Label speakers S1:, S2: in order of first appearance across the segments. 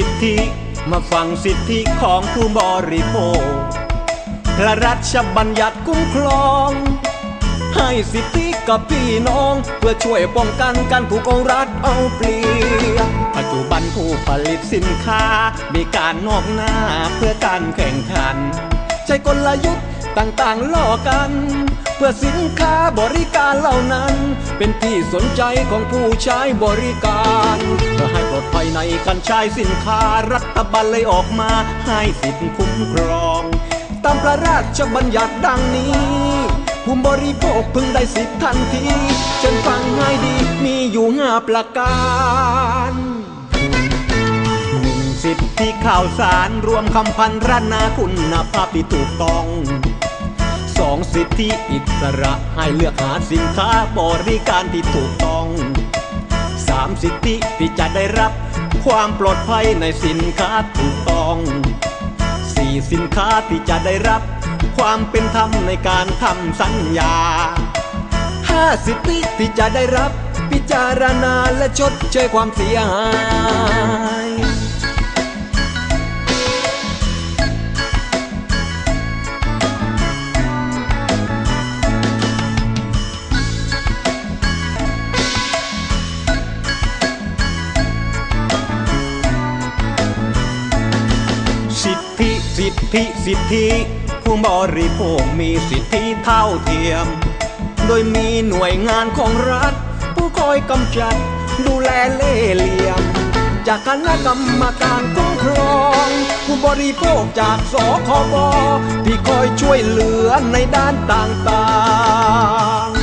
S1: สิทธิมาฟังสิทธิของผู้บริโภค พระราชบัญญัติคุ้มครอง ให้สิทธิกับพี่น้อง เพื่อช่วยป้องกันการถูกองรัฐเอาเปรียบปัจจุบันผู้ผลิตสินค้า มีการนอกหน้าเพื่อการแข่งขัน ใช้กลยุทธ์ต่างๆล่อกัน เพื่อสินค้าบริการเหล่านั้น เป็นที่สนใจของผู้ใช้บริการเพื่อให้ปลอดภัยในการใช้สินค้ารัฐบาลเลยออกมาให้สิทธิคุ้มครอง ตามพระราชบัญญัติดังนี้ผู้บริโภคพึงได้สิทธิทันทีเชิญฟังให้ดีมีอยู่ห้าประการหนึ่งสิทธิข่าวสารรวมคำพันรนาคุณภาพที่ถูกต้อง สองสิทธิอิสระให้เลือกหาสินค้าบริการที่ถูกต้องสามสิทธิที่จะได้รับ ความปลอดภัยในสินค้าถูกต้องสี่สินค้าที่จะได้รับ ความเป็นธรรมในการทำสัญญาห้าสิทธิที่จะได้รับ พิจารณาและชดเชยความเสียหาย ธิสิทธิผู้บริโภคมีสิทธิเท่าเทียม โดยมีหน่วยงานของรัฐ ผู้คอยกำจัดดูแลเล่เหลี่ยม จากคณะกรรมการคุ้มครอง ผู้บริโภคจากสคบที่คอยช่วยเหลือในด้านต่างๆ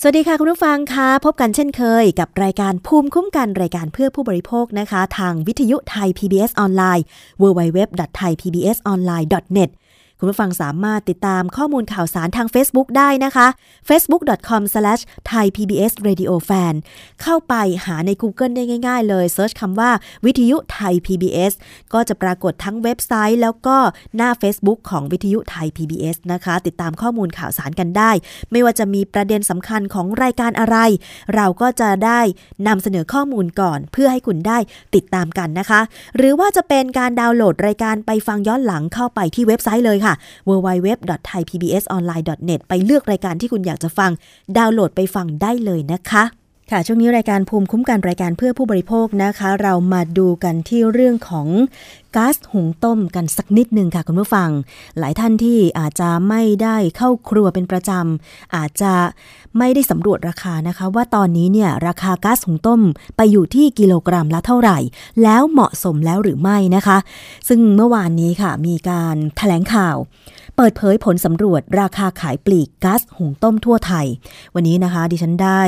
S2: สวัสดีค่ะคุณผู้ฟังคะพบกันเช่นเคยกับรายการภูมิคุ้มกันรายการเพื่อผู้บริโภคนะคะ ทางวิทยุไทย PBS ออนไลน์ www.thaipbsonline.net คุณผู้ฟังสามารถติดตามข้อมูลข่าวสารทาง Facebook ได้นะคะ facebook.com/thaipbsradiofan เข้าไปหาใน Google ได้ง่าย ๆ เลยเซิร์ชคำว่าวิทยุไทย PBS ก็จะปรากฏทั้งเว็บไซต์ แล้วก็หน้า Facebook ของวิทยุไทย PBS นะคะ ติดตามข้อมูลข่าวสารกันได้ ไม่ว่าจะมีประเด็นสำคัญของรายการอะไร เราก็จะได้นำเสนอข้อมูลก่อน เพื่อให้คุณได้ติดตามกันนะคะ หรือว่าจะเป็นการดาวน์โหลดรายการไปฟังย้อนหลังเข้าไปที่เว็บไซต์เลยค่ะ www.thaipbsonline.net ไปเลือกรายการที่คุณอยากจะฟัง ดาวน์โหลดไปฟังได้เลยนะคะ ค่ะช่วงนี้รายการภูมิคุ้มกันรายการเพื่อผู้บริโภคนะคะ เรามาดูกันที่เรื่องของก๊าซหุงต้มกันสักนิดหนึ่งค่ะคุณผู้ฟัง หลายท่านที่อาจจะไม่ได้เข้าครัวเป็นประจำอาจจะไม่ได้สำรวจราคานะคะ ว่าตอนนี้เนี่ยราคาก๊าซหุงต้มไปอยู่ที่กิโลกรัมละเท่าไหร่ แล้วเหมาะสมแล้วหรือไม่นะคะ ซึ่งเมื่อวานนี้ค่ะมีการแถลงข่าว เปิดเผยผลสำรวจราคาขายปลีกก๊าซหุงต้มทั่วไทย วันนี้นะคะ ดิฉันได้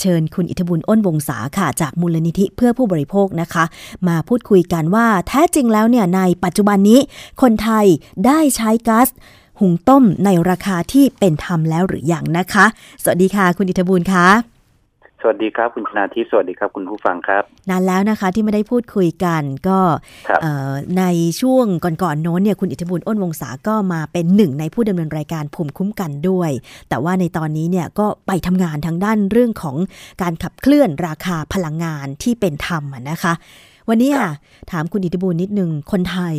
S2: เชิญคุณอิทธบุญอ้นวงศาค่ะ จากมูลนิธิเพื่อผู้บริโภคนะคะ มาพูดคุยกันว่าแท้จริงแล้วเนี่ยในปัจจุบันนี้ คนไทยได้ใช้ก๊าซหุงต้มในราคาที่เป็นธรรมแล้วหรืออยังนะคะ สวัสดีค่ะ คุณอิทธบุญค่ะ
S3: สวัสดีครับคุณชนาทิพย์สวัสดีครับคุณผู้ฟังครับ
S2: นานแล้วนะคะที่ไม่ได้พูดคุยกันก็
S3: ครับ
S2: เอ่อในช่วงก่อนๆโน้นเนี่ยคุณอิทธิบุญอ้นวงศาก็มาเป็นหนึ่งในผู้ดำเนินรายการภูมิคุ้มกันด้วย แต่ว่าในตอนนี้เนี่ยก็ไปทำงานทางด้านเรื่องของการขับเคลื่อนราคาพลังงานที่เป็นธรรมอะนะคะ วันนี้อะถามคุณอิทธิบุญนิดนึงคนไทย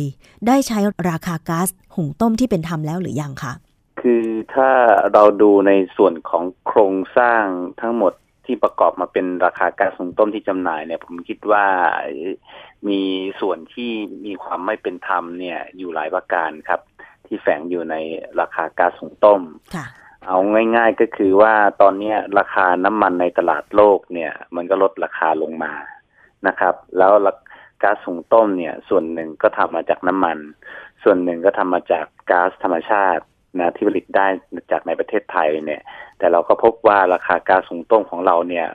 S2: ได้ใช้ราคาก๊าซหุงต้มที่เป็นธรรมแล้วหรือยังคะ
S3: คือถ้าเราดูในส่วนของโครงสร้างทั้งหมด ที่ประกอบมาเป็นราคาก๊าซหุงต้มที่จำหน่ายเนี่ย ผมคิดว่ามีส่วนที่มีความไม่เป็นธรรมเนี่ย อยู่หลายประการครับ ที่แฝงอยู่ในราคาก๊าซหุงต้ม
S2: ค่ะ
S3: เอาง่าย ๆก็คือว่าตอนเนี้ยราคาน้ำมันในตลาดโลกเนี่ย มันก็ลดราคาลงมานะครับ แล้วราก๊าซหุงต้มเนี่ย ส่วนหนึ่งก็ทำมาจากน้ำมัน ส่วนหนึ่งก็ทำมาจากก๊าซธรรมชาติ นะที่ผลิตได้จากในประเทศไทยเนี่ย แต่เราก็พบว่าราคาก๊าซหุงต้มของเราเนี่ย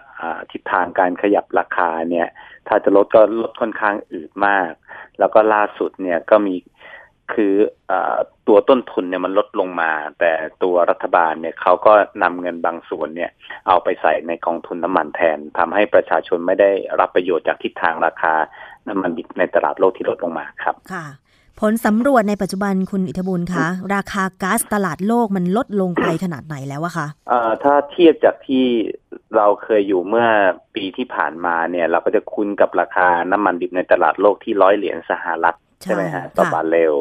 S3: ทิศทางการขยับราคาเนี่ย ถ้าจะลดก็ลดค่อนข้างอืดมาก แล้วก็ล่าสุดเนี่ยก็มีคืออตัวต้นทุนเนี่ยมันลดลงมา แต่ตัวรัฐบาลเนี่ยเขาก็นำเงินบางส่วนเนี่ย เอาไปใส่ในกองทุนน้ำมันแทนทำให้ประชาชนไม่ได้รับประโยชน์จากทิศทางราคาน้ำมันดิบในตลาดโลกที่ลดลงมาครับ
S2: ค่ะ ผลสำรวจในปัจจุบันคุณอิทบุญคะ ราคาก๊าซตลาดโลกมันลดลงไปขนาดไหนแล้วอะคะ
S3: ถ้าเทียบจากที่เราเคยอยู่เมื่อปีที่ผ่านมาเนี่ย เราก็จะคุ้นกับราคาน้ำมันดิบในตลาดโลกที่ร้อยเหรียญสหรัฐใช่ไหมฮะต่อบาร์เรล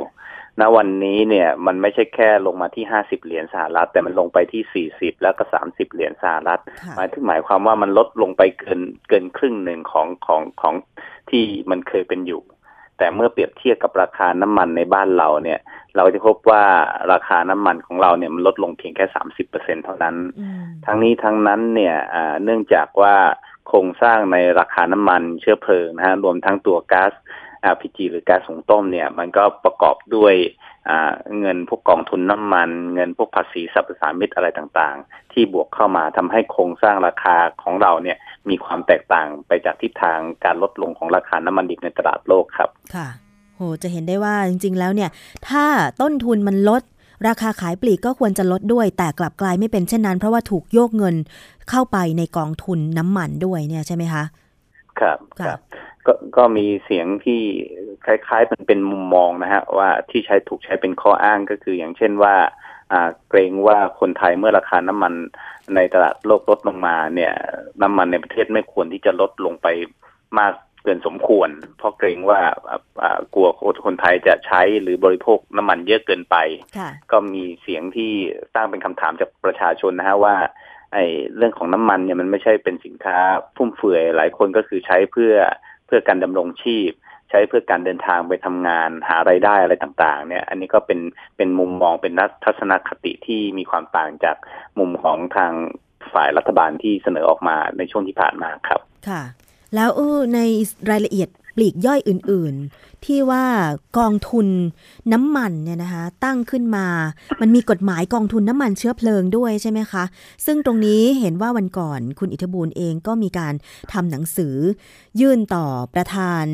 S3: ณวันนี้เนี่ยมันไม่ใช่แค่ลงมาที่ห้าสิบเหรียญสหรัฐ แต่มันลงไปที่สี่สิบแล้วก็สามสิบเหรียญสหรัฐหมายถึงหมายความว่ามันลดลงไปเกินเกินครึ่งหนึ่งของของของที่มันเคยเป็นอยู่ แต่เมื่อเปรียบเทียบกับราคาน้ำมันในบ้านเราเนี่ย เราจะพบว่าราคาน้ำมันของเราเนี่ยมันลดลงเพียงแค่สามสิบเปอร์เซ็นเท่านั้น ทั้งนี้ทั้งนั้นเนี่ยเนื่องจากว่าโครงสร้างในราคาน้ำมันเชื้อเพลิงนะฮะรวมทั้งตัวก๊าซ LPG หรือก๊าซหุงต้มเนี่ยมันก็ประกอบด้วยเงินพวกกองทุนน้ำมัน เงินพวกภาษีสรรพสามิตอะไรต่างๆ ที่บวกเข้ามาทำให้โครงสร้างราคาของเราเนี่ย มีความแตกต่างไปจากทิศทางการลดลงของราคาน้ำมันดิบในตลาดโลกครับ
S2: ค่ะโหจะเห็นได้ว่าจริง ๆ แล้วเนี่ย ถ้าต้นทุนมันลด ราคาขายปลีกก็ควรจะลดด้วย แต่กลับกลายไม่เป็นเช่นนั้น เพราะว่าถูกโยกเงินเข้าไปในกองทุนน้ำมันด้วยเนี่ยใช่ไหมคะ
S3: ครับครับก็ก็มีเสียงที่คล้ายๆมันเป็นมุมมองนะฮะว่าที่ใช้ถูกใช้เป็นข้ออ้างก็คืออย่างเช่นว่า เกรงว่าคนไทยเมื่อราคาน้ำมันในตลาดโลกลดลงมาเนี่ย น้ำมันในประเทศไม่ควรที่จะลดลงไปมากเกินสมควร เพราะเกรงว่ากลัวคนไทยจะใช้หรือบริโภคน้ำมันเยอะเกินไป ก็มีเสียงที่สร้างเป็นคำถามจากประชาชนนะฮะว่าไอ้เรื่องของน้ำมันเนี่ยมันไม่ใช่เป็นสินค้าฟุ่มเฟือยหลายคนก็คือใช้เพื่อเพื่อการดำรงชีพ ใช้เพื่อการเดินทางไปทำงานหาไรายได้อะไรต่างๆ เนี่ย อันนี้ก็เป็นเป็นมุมมองเป็นนัทัศนคติที่มีความต่างจากมุมของทางฝ่ายรัฐบาลที่เสนอออกมาในช่วงที่ผ่านมาครับ
S2: ค่ะ แล้วออในรายละเอียดปลีกย่อยอื่น ๆ ที่ว่ากองทุนน้ำมันเนี่ยนะคะ ตั้งขึ้นมา มันมีกฎหมายกองทุนน้ำมันเชื้อเพลิงด้วยใช่ไหมคะ ซึ่งตรงนี้เห็นว่าวันก่อนคุณอิทธบูลเองก็มีการทำหนังสือ ยื่นต่อประธาน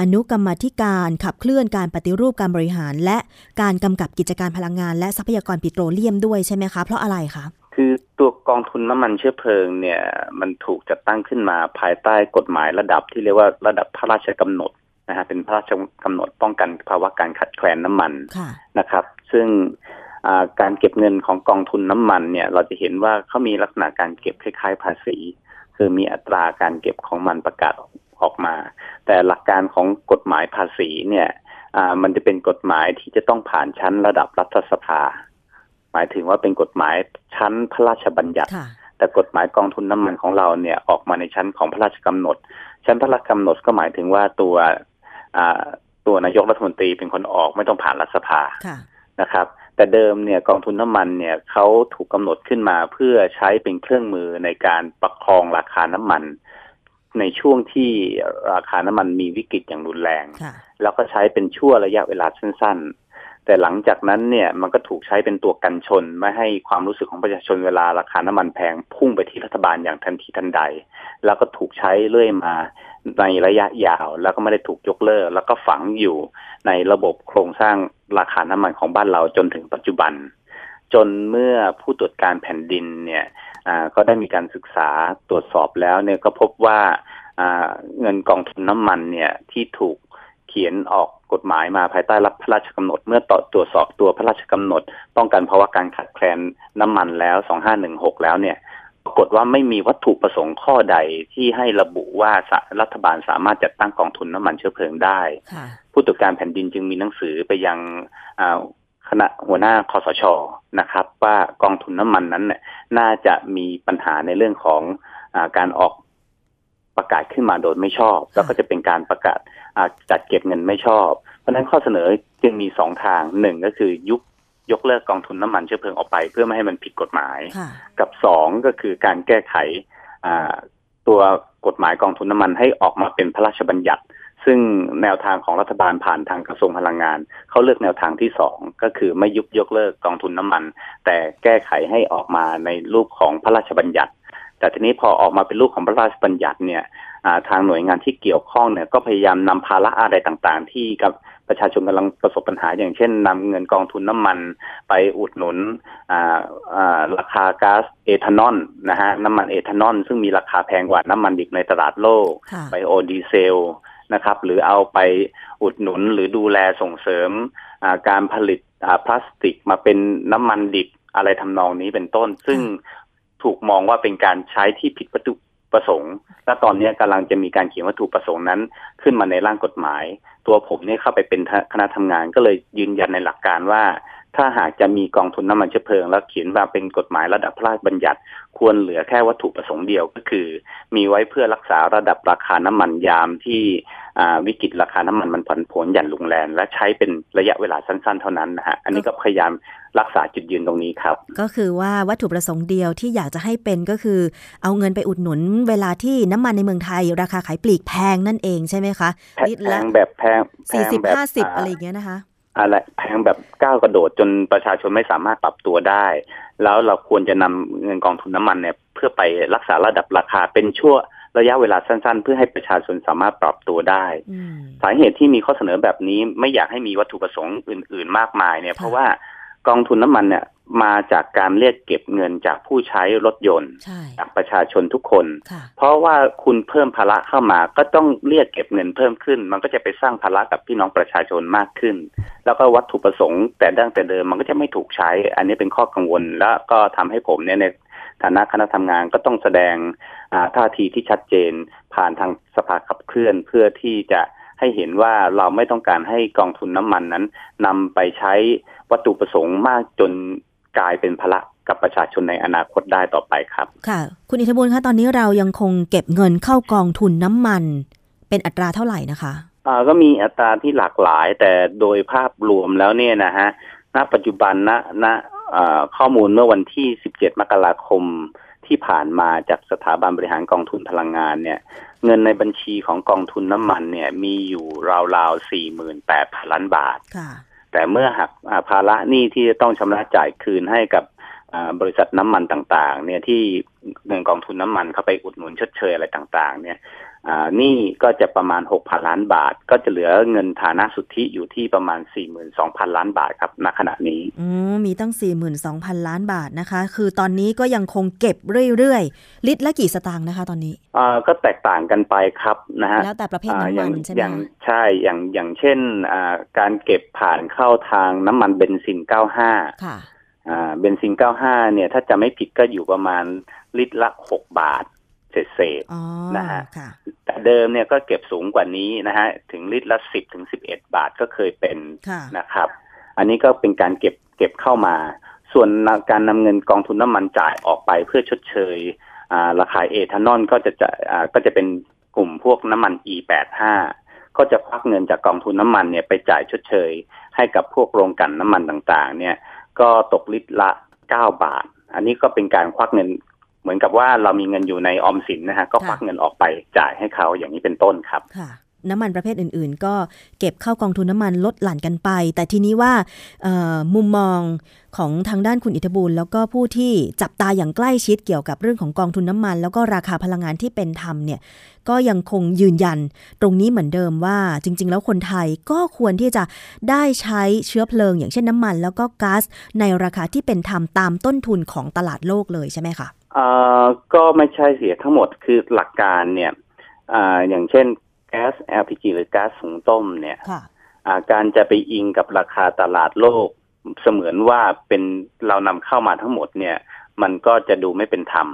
S2: อนุกรรมธิการขับเคลื่อนการปฏิรูปการบริหาร และการกำกับกิจการพลังงาน และทรัพยากรปิโตรเลียมด้วยใช่ไหมคะเพราะอะไรคะ
S3: คือตัวกองทุนน้ำมันเชื้อเพลิงเนี่ย มันถูกจัดตั้งขึ้นมาภายใต้กฎหมายระดับที่เรียกว่าระดับพระราชกำหนดนะฮะเป็นพระราชกำหนดป้องกันภาวะการขัดแคลนน้ำมันนะครับ ซึ่งการเก็บเงินของกองทุนน้ำมันเนี่ย เราจะเห็นว่าเขามีลักษณะการเก็บคล้ายๆภาษี คือมีอัตราการเก็บของมันประกาศ ออกมา แต่หลักการของกฎหมายภาษีเนี่ยมันจะเป็นกฎหมายที่จะต้องผ่านชั้นระดับรัฐสภา หมายถึงว่าเป็นกฎหมายชั้นพระราชบัญญัติ แต่กฎหมายกองทุนน้ำมันของเราเนี่ยออกมาในชั้นของพระราชกำหนด ชั้นพระราชกำหนดก็หมายถึงว่าตัวตัวนายกรัฐมนตรีเป็นคนออกไม่ต้องผ่านรัฐสภานะครับ แต่เดิมเนี่ยกองทุนน้ำมันเนี่ยเขาถูกกำหนดขึ้นมาเพื่อใช้เป็นเครื่องมือในการประคองราคาน้ำมัน ในช่วงที่ราคาน้ำมันมีวิกฤตอย่างรุนแรง แล้วก็ใช้เป็นช่วระยะเวลาสั้นแต่หลังจากนั้นเนี่ยมันก็ถูกใช้เป็นตัวกันชน ไม่ให้ความรู้สึกของประชาชนเวลาราคาน้ำมันแพงพุ่งไปที่รัฐบาลอย่างทันทีทันใด แล้วก็ถูกใช้เรื่อยมาในระยะยาว แล้วก็ไม่ได้ถูกยกเลิก แล้วก็ฝังอยู่ในระบบโครงสร้างราคาน้ำมันของบ้านเราจนถึงปัจจุบัน จนเมื่อผู้ตรวจการแผ่นดินเนี่ย ก็ได้มีการศึกษาตรวจสอบแล้วเนี่ยก็พบว่าเงินกองทุนน้ำมันเนี่ยที่ถูกเขียนออกกฎหมายมาภายใต้รับพระราชกำหนด เมื่อต่อตรวจสอบตัวพระราชกำหนด ป้องกันภาวะการขาดแคลนน้ำมันแล้ว 2516 แล้วเนี่ยปรากฏว่าไม่มีวัตถุประสงค์ข้อใดที่ให้ระบุว่ารัฐบาลสามารถจัดตั้งกองทุนน้ำมันเชื้อเพลิงได้ ผู้ตรวจการแผ่นดินจึงมีหนังสือไปยัง คณะหัวหน้าคอสชนะครับ ว่ากองทุนน้ำมันนั้นเนี่ยน่าจะมีปัญหาในเรื่องของอการออกประกาศขึ้นมาโดยไม่ชอบ แล้วก็จะเป็นการประกาศจัดเก็บเงินไม่ชอบ เพราะนั้นข้อเสนอจึงมีสองทางหนึ่งก็คือยุบยกเลิกกองทุนน้ำมันเชื้อเพลิงออกไป เพื่อไม่ให้มันผิดกฎหมาย กับสองก็คือการแก้ไขตัวกฎหมายกองทุนน้ำมันให้ออกมาเป็นพระราชบัญญัติ ซึ่งแนวทางของรัฐบาลผ่านทางกระทรวงพลังงาน เขาเลือกแนวทางที่สองก็คือไม่ยุบยกเลิกกองทุนน้ำมัน แต่แก้ไขให้ออกมาในรูปของพระราชบัญญัติ แต่ทีนี้พอออกมาเป็นรูปของพระราชบัญญัติเนี่ยทางหน่วยงานที่เกี่ยวข้องเนี่ยก็พยายามนำภาระอะไรต่างๆ ที่กับประชาชนกำลังประสบปัญหา อย่างเช่นนำเงินกองทุนน้ำมันไปอุดหนุนราคาก๊าซเอทานอลนะฮะน้ำมันเอทานอลซึ่งมีราคาแพงกว่าน้ำมันดิบในตลาดโลก ไบโอดีเซล นะครับ หรือเอาไปอุดหนุนหรือดูแลส่งเสริมการผลิตพลาสติกมาเป็นน้ำมันดิบอะไรทำนองนี้เป็นต้น ซึ่งถูกมองว่าเป็นการใช้ที่ผิดวัตถุประสงค์และตอนนี้กำลังจะมีการเขียนวัตถุประสงค์นั้น ขึ้นมาในร่างกฎหมาย ตัวผมเนี่ยเข้าไปเป็นคณะทำงานก็เลยยืนยันในหลักการว่า ถ้าหากจะมีกองทุนน้ำมันเชื้อเพลิง แล้วเขียนว่าเป็นกฎหมายระดับพระราชบัญญัติ ควรเหลือแค่วัตถุประสงค์เดียวก็คือ มีไว้เพื่อรักษาระดับราคาน้ำมันยามที่วิกฤตราคาน้ำมันมันผันผวนอย่างรุนแรงและใช้เป็นระยะเวลาสั้น ๆ เท่านั้นนะฮะอันนี้ก็พยายามรักษาจุดยืนตรงนี้ครับ
S2: ก็คือว่าวัตถุประสงค์เดียวที่อยากจะให้เป็นก็คือ เอาเงินไปอุดหนุนเวลาที่น้ำมันในเมืองไทย ราคาขายปลีกแพงนั่นเองใช่ไหมคะ
S3: ลิตรละแบบแพง
S2: สี่สิบห้าสิบอะไรอย่างเงี้ยนะคะ
S3: อะไรแพงแบบก้าวกระโดดจนประชาชนไม่สามารถปรับตัวได้ แล้วเราควรจะนำเงินกองทุนน้ามันเนี่ย เพื่อไปรักษาระดับราคาเป็นช่วงระยะเวลาสั้นๆ เพื่อให้ประชาชนสามารถปรับตัวได้ สาเหตุที่มีข้อเสนอแบบนี้ไม่อยากให้มีวัตถุประสงค์อื่น ๆ มากมายเนี่ย เพราะว่ากองทุนน้ำมันเนี่ย มาจากการเรียกเก็บเงินจากผู้ใช้รถยนต์จากประชาชนทุกคน เพราะว่าคุณเพิ่มภาระเข้ามาก็ต้องเรียกเก็บเงินเพิ่มขึ้น มันก็จะไปสร้างภาระกับพี่น้องประชาชนมากขึ้น แล้วก็วัตถุประสงค์แต่ดั้งแต่เดิมมันก็จะไม่ถูกใช้ อันนี้เป็นข้อกังวลแล้วก็ทำให้ผมเนี่ยในฐานะคณะทำงานก็ต้องแสดงท่าทีที่ชัดเจน ผ่านทางสภาขับเคลื่อนเพื่อที่จะให้เห็นว่าเราไม่ต้องการให้กองทุนน้ำมันนั้นนำไปใช้วัตถุประสงค์มากจน กลายเป็นภาระกับประชาชนในอนาคตได้ต่อไปครับ
S2: ค่ะ คุณอิทธิบุญคะตอนนี้เรายังคงเก็บเงินเข้ากองทุนน้ำมัน เป็นอัตราเท่าไหร่นะคะ
S3: อ่าก็มีอัตราที่หลากหลาย แต่โดยภาพรวมแล้วเนี่ยนะฮะณปัจจุบันณณข้อมูลเมื่อวันที่ 17 มกราคมที่ผ่านมาจากสถาบันบริหารกองทุนพลังงานเนี่ย เงินในบัญชีของกองทุนน้ำมันเนี่ยมีอยู่ราวๆ 48พันล้านบาท แต่เมื่อหักภาระหนี้ที่จะต้องชำระจ่ายคืนให้กับบริษัทน้ำมันต่างๆ เนี่ยที่เงินกองทุนน้ำมันเข้าไปอุดหนุนชดเชยอะไรต่าง ๆ เนี่ย นี่ก็จะประมาณ6พันล้านบาท ก็จะเหลือเงินฐานะสุทธิอยู่ที่ประมาณ 42,000 ล้านบาทครับณขณะนี้
S2: อืมมีตั้ง 42,000 ล้านบาทนะคะ คือตอนนี้ก็ยังคงเก็บเรื่อยๆ ลิตรละกี่สตางค์นะคะตอนนี้
S3: อ่าก็แตกต่างกันไปครับนะฮะ
S2: แล้วแต่ประเภทน้ำมันใช่ไหม
S3: อย่างใช่อย่างอย่างเช่นอ่าการเก็บผ่านเข้าทางน้ำมันเบนซิน 95 ค่ะอ่าเบนซิน 95 เนี่ยถ้าจะไม่ผิดก็อยู่ประมาณลิตรละ 6 บาท เศษเศษนะฮะแต่เดิมเนี่ยก็เก็บสูงกว่านี้นะฮะถึงลิตรละสิบถึงสิบเอ็ดบาทก็เคยเป็นนะครับ อันนี้ก็เป็นการเก็บเก็บเข้ามา ส่วนการนำเงินกองทุนน้ำมันจ่ายออกไปเพื่อชดเชยราคาเอทานอลก็จะจะก็จะเป็นกลุ่มพวกน้ำมัน E85 ก็จะควักเงินจากกองทุนน้ำมันเนี่ยไปจ่ายชดเชย ให้กับพวกโรงกันน้ำมันต่างๆ เนี่ย ก็ตกลิตรละ 9 บาท อันนี้ก็เป็นการควักเงิน เหมือนกับว่าเรามีเงินอยู่ในออมสินนะฮะก็ควักเงินออกไปจ่ายให้เขาอย่างนี้เป็นต้นครับ
S2: ค่ะ น้ำมันประเภทอื่น ๆ ก็เก็บเข้ากองทุนน้ำมันลดหลั่นกันไป แต่ทีนี้ว่ามุมมองของทางด้านคุณอิทธิบุญแล้วก็ผู้ที่จับตาอย่างใกล้ชิดเกี่ยวกับเรื่องของกองทุนน้ำมัน แล้วก็ราคาพลังงานที่เป็นธรรมเนี่ยก็ยังคงยืนยันตรงนี้เหมือนเดิมว่า จริง ๆ แล้วคนไทยก็ควรที่จะได้ใช้เชื้อเพลิง อย่างเช่นน้ำมัน แล้วก็ก๊าซในราคาที่เป็นธรรมตามต้นทุนของตลาดโลกเลยใช่ไหมคะ
S3: อ่าก็ไม่ใช่เสียทั้งหมดคือหลักการเนี่ยอ่าอย่างเช่นแก๊ส LPG หรือก๊าซสูงต้มเนี่ยอ่าการจะไปอิงกับราคาตลาดโลกเสมือนว่าเป็นเรานำเข้ามาทั้งหมดเนี่ย มันก็จะดูไม่เป็นธรรม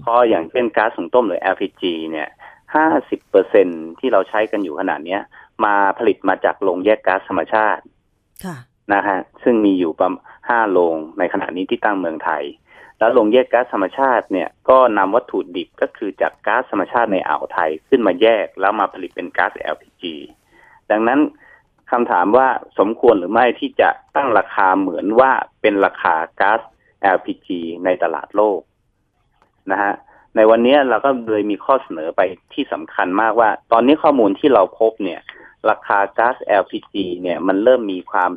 S3: เพราะอย่างเช่นก๊าซสูงต้มหรือ LPG เนี่ยห้าสิบเปอร์เซ็นที่เราใช้กันอยู่ขนาดนี้มาผลิตมาจากโรงแยกก๊าซธรรมชาตินะฮะซึ่งมีอยู่ประมาณห้าโรงในขณะนี้ที่ตั้งเมืองไทย แล้วลงแยกก๊าซธรรมชาติเนี่ยก็นำวัตถุดิบก็คือจากก๊าซธรรมชาติในอ่าวไทยขึ้นมาแยกแล้วมาผลิตเป็นก๊าซ LPG ดังนั้นคำถามว่าสมควรหรือไม่ที่จะตั้งราคาเหมือนว่าเป็นราคาก๊าซ LPG ในตลาดโลกนะฮะในวันนี้เราก็เลยมีข้อเสนอไปที่สำคัญมากว่า ตอนนี้ข้อมูลที่เราพบเนี่ย ราคาก๊าซ LPG เนี่ยมันเริ่มมีความ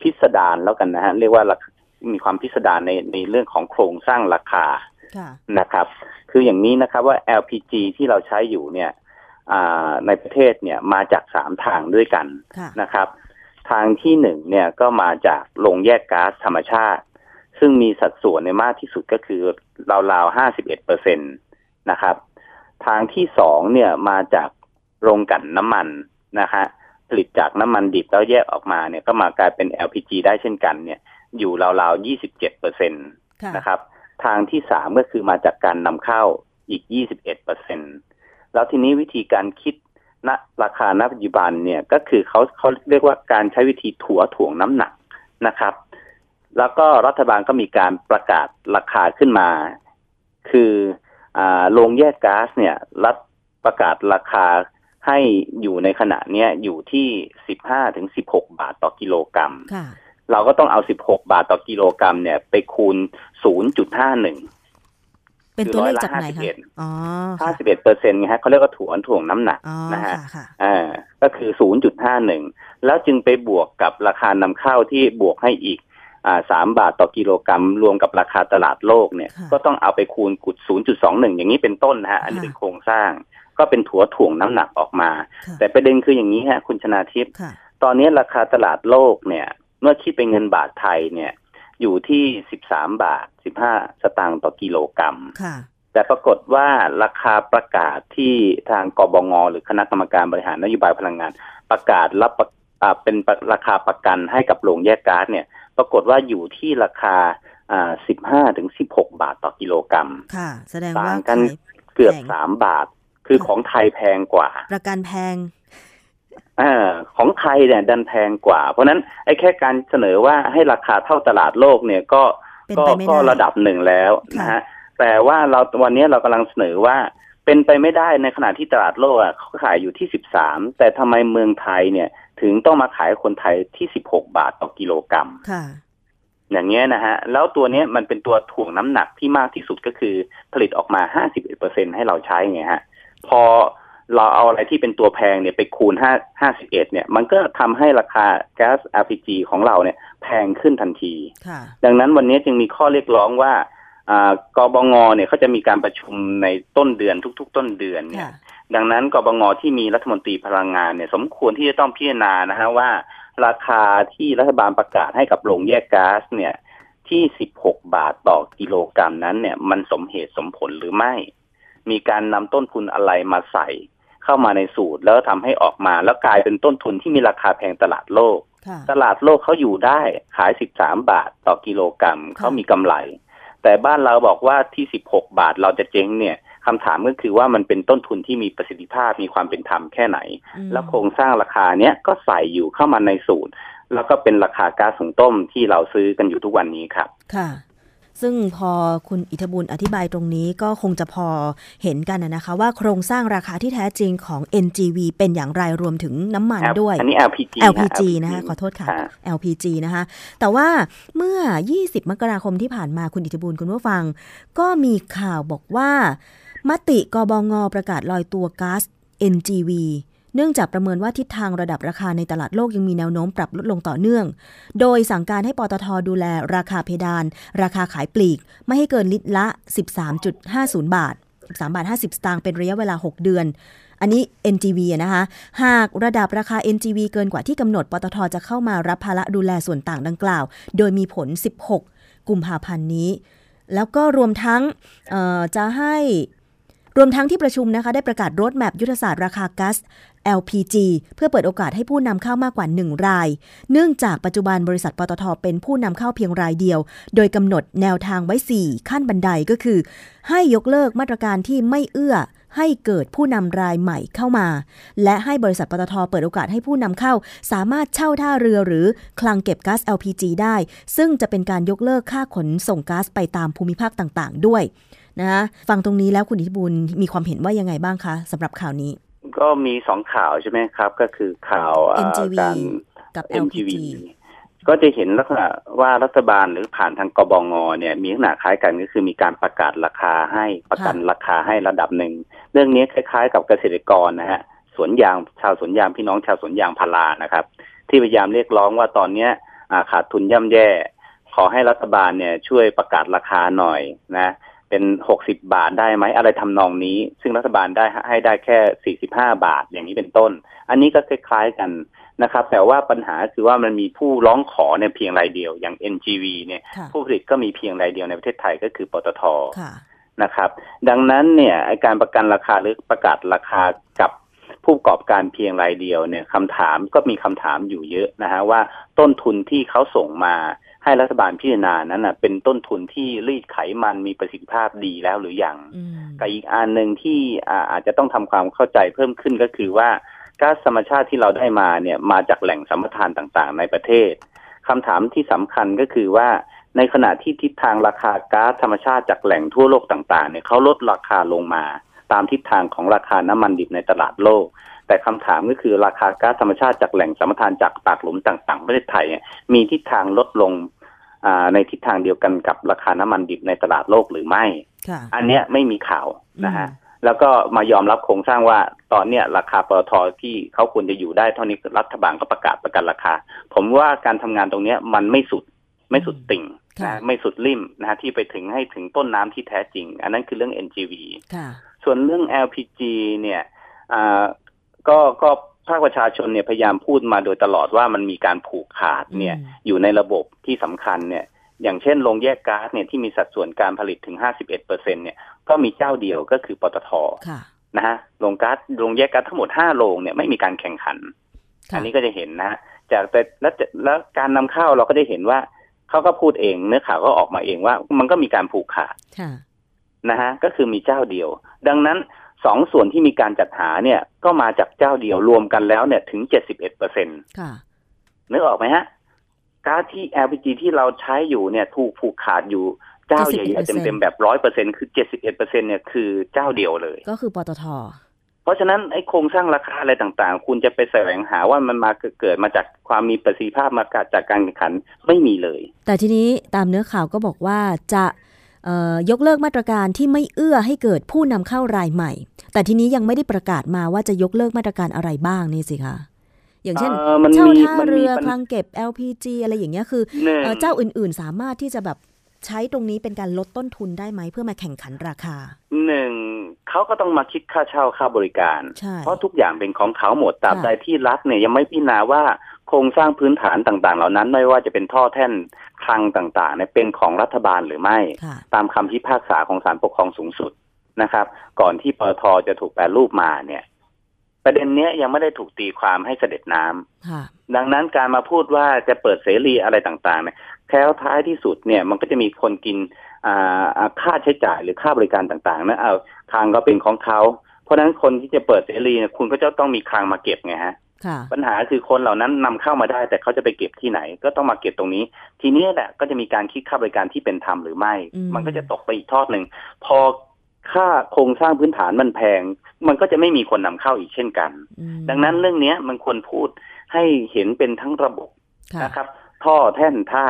S3: พิสดารแล้วกันนะฮะ เรียกว่า มีความพิสดารในในเรื่องของโครงสร้างราคานะครับ คืออย่างนี้นะครับว่า LPG ที่เราใช้อยู่เนี่ยในประเทศเนี่ยมาจากสามทางด้วยกันนะครับ ทางที่หนึ่งเนี่ยก็มาจากโรงแยกก๊าซธรรมชาติ ซึ่งมีสัดส่วนในมากที่สุดก็คือราวๆห้าสิบเอ็ดเปอร์เซ็นตนะครับ ทางที่สองเนี่ยมาจากโรงกลั่นน้ำมันนะฮะผลิตจากน้ำมันดิบแล้วแยกออกมาเนี่ยก็มากลายเป็น LPG ได้เช่นกันเนี่ย อยู่ราวๆยี่สิบเจ็ดเปอร์เซ็นตนะครับ ทางที่สามก็คือมาจากการนำเข้าอีกยี่สิบเอ็ดเปอร์เซ็นแล้วทีนี้วิธีการคิดณราคาณปัจจุบันเนี่ยก็คือเขาเขาเรียกว่าการใช้วิธีถัวถ่วงน้ำหนักนะครับ แล้วก็รัฐบาลก็มีการประกาศราคาขึ้นมา คือโรงแยกก๊าซเนี่ยรัฐประกาศราคาให้อยู่ในขณะเนี้ยอยู่ที่สิบห้าถึงสิบหกบาทต่อกิโลกรัม เราก็ต้องเอาสิบหกบาทต่อกิโลกรัมเนี่ย ไปคูณศูนย์จุดห้าหนึ่ง
S2: เป็นตัวเลขจากไหนคะ
S3: อ๋อห้าสิบเอ็ดเปอร์เซ็นต์ไงฮะเขาเรียกว่าถ่วงถ่วงน้ำหนักนะฮะอ่าก็คือศูนย์จุดห้าหนึ่งแล้วจึงไปบวกกับราคานำเข้าที่บวกให้อีกอ่าสามบาทต่อกิโลกรัม รวมกับราคาตลาดโลกเนี่ย ก็ต้องเอาไปคูณกุดศูนย์จุดสองหนึ่งอย่างนี้เป็นต้นนะฮะ อันนี้เป็นโครงสร้าง ก็เป็นถัวถ่วงน้ำหนักออกมา แต่ประเด็นคืออย่างนี้ฮะ คุณชนาทิพย์ตอนนี้ราคาตลาดโลกเนี่ย เมื่อคิดเป็นเงินบาทไทยเนี่ย อยู่ที่สิบสามบาทสิบห้าสตางค์ต่อกิโลกรัมแต่ปรากฏว่าราคาประกาศที่ทางกบงหรือคณะกรรมการบริหารนโยบายพลังงาน ประกาศรับเป็นราคาประกันให้กับโรงแยกก๊าซเนี่ย ปรากฏว่าอยู่ที่ราคาสิบห้าถึงสิบหกบาทต่อกิโลกรัม
S2: ค่ะ แสดงว่า
S3: กันเกือบสามบาท คือของไทยแพงกว่า
S2: ประกันแพง
S3: อของไทยเนี่ยดันแพงกว่า เพราะนั้นไอ้แค่การเสนอว่าให้ราคาเท่าตลาดโลกเนี่ยก็ก็ก็ระดับหนึ่งแล้วนะฮะแต่ว่าเราวันนี้เรากำลังเสนอว่าเป็นไปไม่ได้ในขณะที่ตลาดโลกเขาขายอยู่ที่สิบสามแต่ทำไมเมืองไทยเนี่ย ถึงต้องมาขายคนไทยที่สิบหกบาทต่อกิโลกรัม
S2: ค่ะ
S3: อย่างเงี้ยนะฮะ แล้วตัวนี้มันเป็นตัวถ่วงน้ำหนักที่มากที่สุดก็คือผลิตออกมาห้าสิบเอ็ดเปอร์เซ็นให้เราใช้ไงฮะ พอ เราเอาอะไรที่เป็นตัวแพงเนี่ยไปคูณห้าห้าสิบเอ็ดเนี่ย มันก็ทำให้ราคาแก๊ส LPG ของเราเนี่ยแพงขึ้นทันที ดังนั้นวันนี้จึงมีข้อเรียกร้องว่ากบงเนี่ยเขาจะมีการประชุมในต้นเดือนทุก ๆ ต้นเดือนเนี่ย ดังนั้นกบงที่มีรัฐมนตรีพลังงานเนี่ย สมควรที่จะต้องพิจารณานะฮะว่า ราคาที่รัฐบาลประกาศให้กับโรงแยกก๊าซเนี่ย ที่ 16 บาทต่อกิโลกรัมนั้นเนี่ย มันสมเหตุสมผลหรือไม่ มีการนำต้นทุนอะไรมาใส่ เข้ามาในสูตรแล้วทำให้ออกมา แล้วกลายเป็นต้นทุนที่มีราคาแพงตลาดโลก ตลาดโลกเขาอยู่ได้ขาย13บาทต่อกิโลกรัมเขามีกำไร แต่บ้านเราบอกว่าที่16บาทเราจะเจ๊งเนี่ยคำถามก็คือว่ามันเป็นต้นทุนที่มีประสิทธิภาพมีความเป็นธรรมแค่ไหน แล้วโครงสร้างราคาเนี้ยก็ใส่อยู่เข้ามาในสูตร แล้วก็เป็นราคาก๊าซหุงต้มที่เราซื้อกันอยู่ทุกวันนี้ครับ
S2: ค่ะ ซึ่งพอคุณอิทบุญอธิบายตรงนี้ก็คงจะพอเห็นกันนะคะว่าโครงสร้างราคาที่แท้จริงของ NGV เป็นอย่างไรรวมถึงน้ำมันด้วย
S3: อันนี้ LPG
S2: LPG นะคะขอโทษค่ะ LPG นะคะแต่ว่าเมื่อ 20 มกราคมที่ผ่านมาคุณอิทบุญคุณผู้ฟัง ก็มีข่าวบอกว่า มติกบงประกาศลอยตัวก๊าซ NGV เนื่องจากประเมินว่าทิศทางระดับราคาในตลาดโลกยังมีแนวโน้มปรับลดลงต่อเนื่อง โดยสั่งการให้ปตทดูแลราคาเพดาน ราคาขายปลีก ไม่ให้เกินลิตรละ 13.50 บาท 13บาท50 สตางค์เป็นระยะเวลา 6 เดือน อันนี้ NGV นะคะ หากระดับราคา NGV เกินกว่าที่กำหนด ปตทจะเข้ามารับภาระดูแลส่วนต่างดังกล่าว โดยมีผล 16 กุมภาพันธ์นี้ แล้วก็รวมทั้งจะให้ รวมทั้งที่ประชุมนะคะได้ประกาศรถแมพยุทธศาสตร์ราคาก๊าซ LPG เพื่อเปิดโอกาสให้ผู้นำเข้ามากกว่า 1 ราย เนื่องจากปัจจุบันบริษัทปตทเป็นผู้นำเข้าเพียงรายเดียว โดยกำหนดแนวทางไว้ 4 ขั้นบันไดก็คือ ให้ยกเลิกมาตรการที่ไม่เอื้อให้เกิดผู้นำรายใหม่เข้ามา และให้บริษัทปตทเปิดโอกาสให้ผู้นำเข้า สามารถเช่าท่าเรือหรือคลังเก็บก๊าซ LPG ได้ ซึ่งจะเป็นการยกเลิกค่าขนส่งก๊าซไปตามภูมิภาคต่าง ๆ ด้วย นะฟังตรงนี้แล้วคุณอิทธิบุญมีความเห็นว่ายังไงบ้างคะสำหรับข่าวนี้
S3: ก็มีสองข่าวใช่ไหมครับ ก็คือข่าว
S2: การกับ LPG
S3: ก็จะเห็นลักษณะว่ารัฐบาลหรือผ่านทางกบงเนี่ย มีลักษณะคล้ายกันก็คือมีการประกาศราคาให้ประกันราคาให้ระดับหนึ่ง เรื่องนี้คล้าย ๆ กับเกษตรกรนะฮะสวนยางชาวสวนยางพี่น้องชาวสวนยางพารานะครับ ที่พยายามเรียกร้องว่าตอนเนี้ยขาดทุนย่ำแย่ ขอให้รัฐบาลเนี่ยช่วยประกาศราคาหน่อยนะ เป็นหกสิบาทได้ไหมอะไรทำนองนี้ ซึ่งรัฐบาลได้ให้ได้แค่สี่สิบห้าบาทอย่างนี้เป็นต้น อันนี้ก็คล้ายๆกันนะครับ แต่ว่าปัญหาคือว่ามันมีผู้ร้องขอเนี่ยเพียงรายเดียวอย่าง NGV เนี่ย ผู้ผลิตก็มีเพียงรายเดียวในประเทศไทยก็คือปตทนะครับ ดังนั้นเนี่ยการประกันราคาหรือประกาศราคากับผู้ประกอบการเพียงรายเดียวเนี่ยคำถามก็มีคำถามอยู่เยอะนะฮะว่าต้นทุนที่เขาส่งมา ให้รัฐบาลพิจารณานั้นนะเป็นต้นทุนที่รีดไขมันมีประสิทธิภาพดีแล้วหรืออยังกับอีกอันหนึ่งที่อาจจะต้องทำความเข้าใจเพิ่มขึ้นก็คือว่าก๊าซธรรมชาติที่เราได้มาเนี่ยมาจากแหล่งสัมปทานต่างๆ ในประเทศคำถามที่สำคัญก็คือว่าในขณะที่ทิศทางราคาก๊าซธรรมชาติจากแหล่งทั่วโลกต่างๆเนี่ยเขาลดราคาลงมา ตามทิศทางของราคาน้ำมันดิบในตลาดโลก แต่คำถามก็คือราคาก๊าซธรรมชาติจากแหล่งสัมปทานจากปากหลุมต่างๆประเทศไทยมีทิศทางลดลงในทิศทางเดียวกันกับราคาน้ำมันดิบในตลาดโลกหรือไม่ อันนี้ไม่มีข่าวนะฮะแล้วก็มายอมรับโครงสร้างว่าตอนเนี้ยราคาปตทที่เขาควรจะอยู่ได้เท่านี้รัฐบาลก็ประกาศประกันราคา ผมว่าการทำงานตรงเนี้ยมันไม่สุดไม่สุดติ่งนะไม่สุดริมนะฮะที่ไปถึงให้ถึงต้นน้ำที่แท้จริง อันนั้นคือเรื่อง NGV ส่วนเรื่อง LPG เนี่ย ก็ก็ภาคประชาชนเนี่ยพยายามพูดมาโดยตลอดว่ามันมีการผูกขาดเนี่ยอยู่ในระบบที่สำคัญเนี่ยอย่างเช่นโรงแยกก๊าซเนี่ยที่มีสัดส่วนการผลิตถึง 51เปอร์เซ็นเนี่ยก็มีเจ้าเดียวก็คือปตทนะฮะโรงก๊าซโรงแยกก๊าซทั้งหมด 5 โรงเนี่ยไม่มีการแข่งขัน อันนี้ก็จะเห็นนะจากแต่แล้วแล้วการนำเข้าเราก็ได้เห็นว่าเขาก็พูดเองเนื้อข่าวก็ออกมาเองว่า มันก็มีการผูกขาดนะฮะก็คือมีเจ้าเดียว ดังนั้น สองส่วนที่มีการจัดหาเนี่ย ก็มาจากเจ้าเดียวรวมกันแล้วเนี่ยถึงเจ็ดสิบเอ็ดเปอร์เซ็นต์นึกออกไหมฮะก๊าซที่ LPG ที่เราใช้อยู่เนี่ย ถูกผูกขาดอยู่เจ้าใหญ่ๆเต็มๆแบบร้อยเปอร์เซ็นคือเจ็ดสิบเอ็ดเปอร์เซ็นเนี่ยคือเจ้าเดียวเลย
S2: ก็คือปตท
S3: เพราะฉะนั้นไอ้โครงสร้างราคาอะไรต่างๆ คุณจะไปแสวงหาว่ามันมาเกิดมาจากความมีประสิทธิภาพมาจากการแข่งขันไม่มีเลย
S2: แต่ทีนี้ตามเนื้อข่าวก็บอกว่าจะ ยกเลิกมาตรการที่ไม่เอื้อให้เกิดผู้นำเข้ารายใหม่ แต่ทีนี้ยังไม่ได้ประกาศมาว่าจะยกเลิกมาตรการอะไรบ้างนี่สิคะอย่างเช่นเช่าท่าเรือคลังเก็บ LPG อะไรอย่างเงี้ยคือเจ้าอื่นๆสามารถที่จะแบบใช้ตรงนี้เป็นการลดต้นทุนได้ไหมเพื่อมาแข่งขันราคา
S3: หนึ่งเขาก็ต้องมาคิดค่าเช่าค่าบริการ เพราะทุกอย่างเป็นของเขาหมดตราบใดที่รัฐเนี่ยยังไม่พิจารณาว่า โครงสร้างพื้นฐานต่าง ๆ เหล่านั้น ไม่ว่าจะเป็นท่อแท่นคลังต่างๆเนี่ยเป็นของรัฐบาลหรือไม่ ตามคำพิพากษาของศาลปกครองสูงสุดนะครับ ก่อนที่ปตทจะถูกแปลรูปมาเนี่ย ประเด็นเนี้ยยังไม่ได้ถูกตีความให้เสด็จน้ำดังนั้นการมาพูดว่าจะเปิดเสรีอะไรต่างๆเนี่ยแค่ท้ายที่สุดเนี่ยมันก็จะมีคนกินค่าใช้จ่ายหรือค่าบริการต่างๆนะเอาคางก็เป็นของเขา เพราะฉะนั้นคนที่จะเปิดเสรีเนี่ยคุณก็จะต้องมีคางมาเก็บไงฮะ ปัญหาคือคนเหล่านั้นนำเข้ามาได้ แต่เขาจะไปเก็บที่ไหน ก็ต้องมาเก็บตรงนี้ ทีนี้แหละก็จะมีการคิดค่าบริการที่เป็นธรรมหรือไม่ มันก็จะตกไปอีกทอดหนึ่งพอค่าโครงสร้างพื้นฐานมันแพง มันก็จะไม่มีคนนำเข้าอีกเช่นกัน ดังนั้นเรื่องนี้มันควรพูดให้เห็นเป็นทั้งระบบนะครับ ท่อแท่นท่า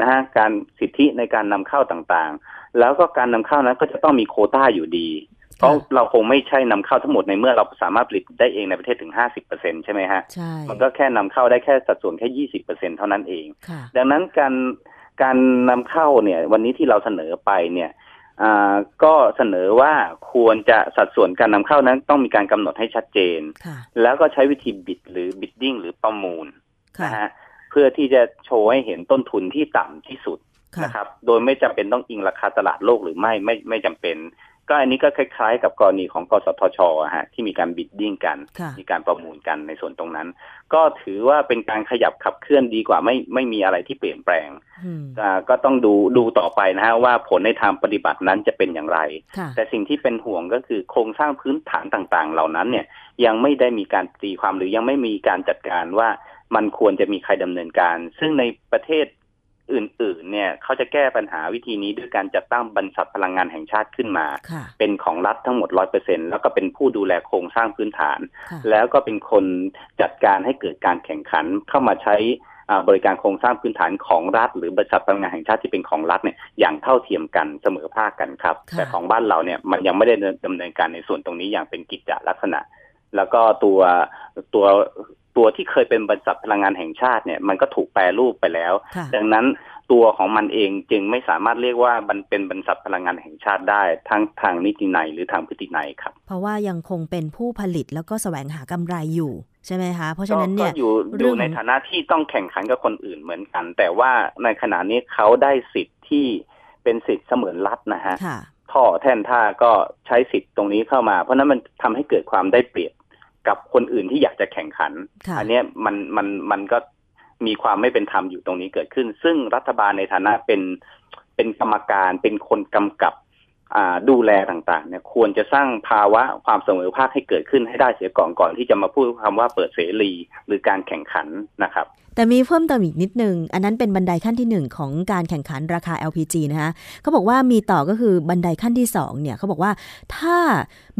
S3: นะฮะการสิทธิในการนำเข้าต่างๆ แล้วก็การนำเข้านั้นก็จะต้องมีโคต้าอยู่ดี เพราะเราคงไม่ใช่นำเข้าทั้งหมดในเมื่อเราสามารถผลิตได้เองในประเทศถึงห้าสิบเปอร์เซ็นใช่ไหมฮะใช่มันก็แค่นำเข้าได้แค่สัดส่วนแค่ยี่สิบเปอร์เซ็นเท่านั้นเอง ดังนั้นการการนำเข้าเนี่ยวันนี้ที่เราเสนอไปเนี่ยก็เสนอว่าควรจะสัดส่วนการนำเข้านั้นต้องมีการกำหนดให้ชัดเจน แล้วก็ใช้วิธีบิดหรือบิดดิ้งหรือประมูลนะฮะเพื่อที่จะโชว์ให้เห็นต้นทุนที่ต่ำที่สุดนะครับ โดยไม่จำเป็นต้องอิงราคาตลาดโลกหรือไม่ไม่ไม่จำเป็น ก็อันนี้ก็คล้ายๆ กับกรณีของกสทชฮะที่มีการบิดดิ้งกัน มีการประมูลกันในส่วนตรงนั้น ก็ถือว่าเป็นการขยับขับเคลื่อนดีกว่าไม่ไม่มีอะไรที่เปลี่ยนแปลงก็ต้องดูดูต่อไปนะฮะว่าผลในทางปฏิบัตินั้นจะเป็นอย่างไร แต่สิ่งที่เป็นห่วงก็คือโครงสร้างพื้นฐานต่างๆ เหล่านั้นเนี่ยยังไม่ได้มีการตีความหรือยังไม่มีการจัดการว่ามันควรจะมีใครดำเนินการ ซึ่งในประเทศ อื่นๆ เนี่ยเขาจะแก้ปัญหาวิธีนี้ด้วยการจัดตั้งบรรษัทพลังงานแห่งชาติขึ้นมา เป็นของรัฐทั้งหมดร้อยเปอร์เซ็นแล้วก็เป็นผู้ดูแลโครงสร้างพื้นฐาน แล้วก็เป็นคนจัดการให้เกิดการแข่งขันเข้ามาใช้อ่าบริการโครงสร้างพื้นฐานของรัฐ หรือบริษัทพลังงานแห่งชาติที่เป็นของรัฐเนี่ยอย่างเท่าเทียมกันเสมอภาคกันครับ
S2: ค่ะ
S3: แต่ของบ้านเราเนี่ยมันยังไม่ได้ดำเนินการในส่วนตรงนี้อย่างเป็นกิจจลักษณะ แล้วก็ตัวตัว ตัวที่เคยเป็นบริษัทพลังงานแห่งชาติเนี่ยมันก็ถูกแปรรูปไปแล้ว
S2: ค่ะ
S3: ดังนั้นตัวของมันเองจึงไม่สามารถเรียกว่ามันเป็นบริษัทพลังงานแห่งชาติได้ทั้งทางนิตินัยหรือทางพฤตินัยครับ
S2: เพราะว่ายังคงเป็นผู้ผลิตแล้วก็แสวงหากำไรอยู่ใช่ไหมคะ เพราะฉะนั้นเนี่ย
S3: ก็อยู่
S2: เรื่
S3: อ
S2: อง
S3: ยู่ในฐานะที่ต้องแข่งขันกับคนอื่นเหมือนกัน แต่ว่าในขณะนี้เขาได้สิทธิ์ที่เป็นสิทธิ์เสมือนรัฐนะฮะ
S2: ค่ะ
S3: ท่อแท่นท่าก็ใช้สิทธิ์ตรงนี้เข้ามา เพราะฉะนั้นมันทำให้เกิดความได้เปรียบ กับคนอื่นที่อยากจะแข่งขัน
S2: ค่ะ
S3: อัเนี้ยมันมันมันก็มีความไม่เป็นธรรมอยู่ตรงนี้เกิดขึ้น ซึ่งรัฐบาลในฐานะเป็นเป็นกรรมการเป็นคนกำกับอ่าดูแลต่างๆ เนี่ยควรจะสร้างภาวะความเสมอภาคให้เกิดขึ้นให้ได้เสียก่อนก่อนที่จะมาพูดคำว่าเปิดเสรีหรือการแข่งขันนะครับ
S2: แต่มีเพิ่มเติมอีกนิดนึง อันนั้นเป็นบันไดขั้นที่หนึ่งของการแข่งขันราคา LPG นะคะเขาบอกว่ามีต่อก็คือบันไดขั้นที่สองเนี่ยเขาบอกว่าถ้า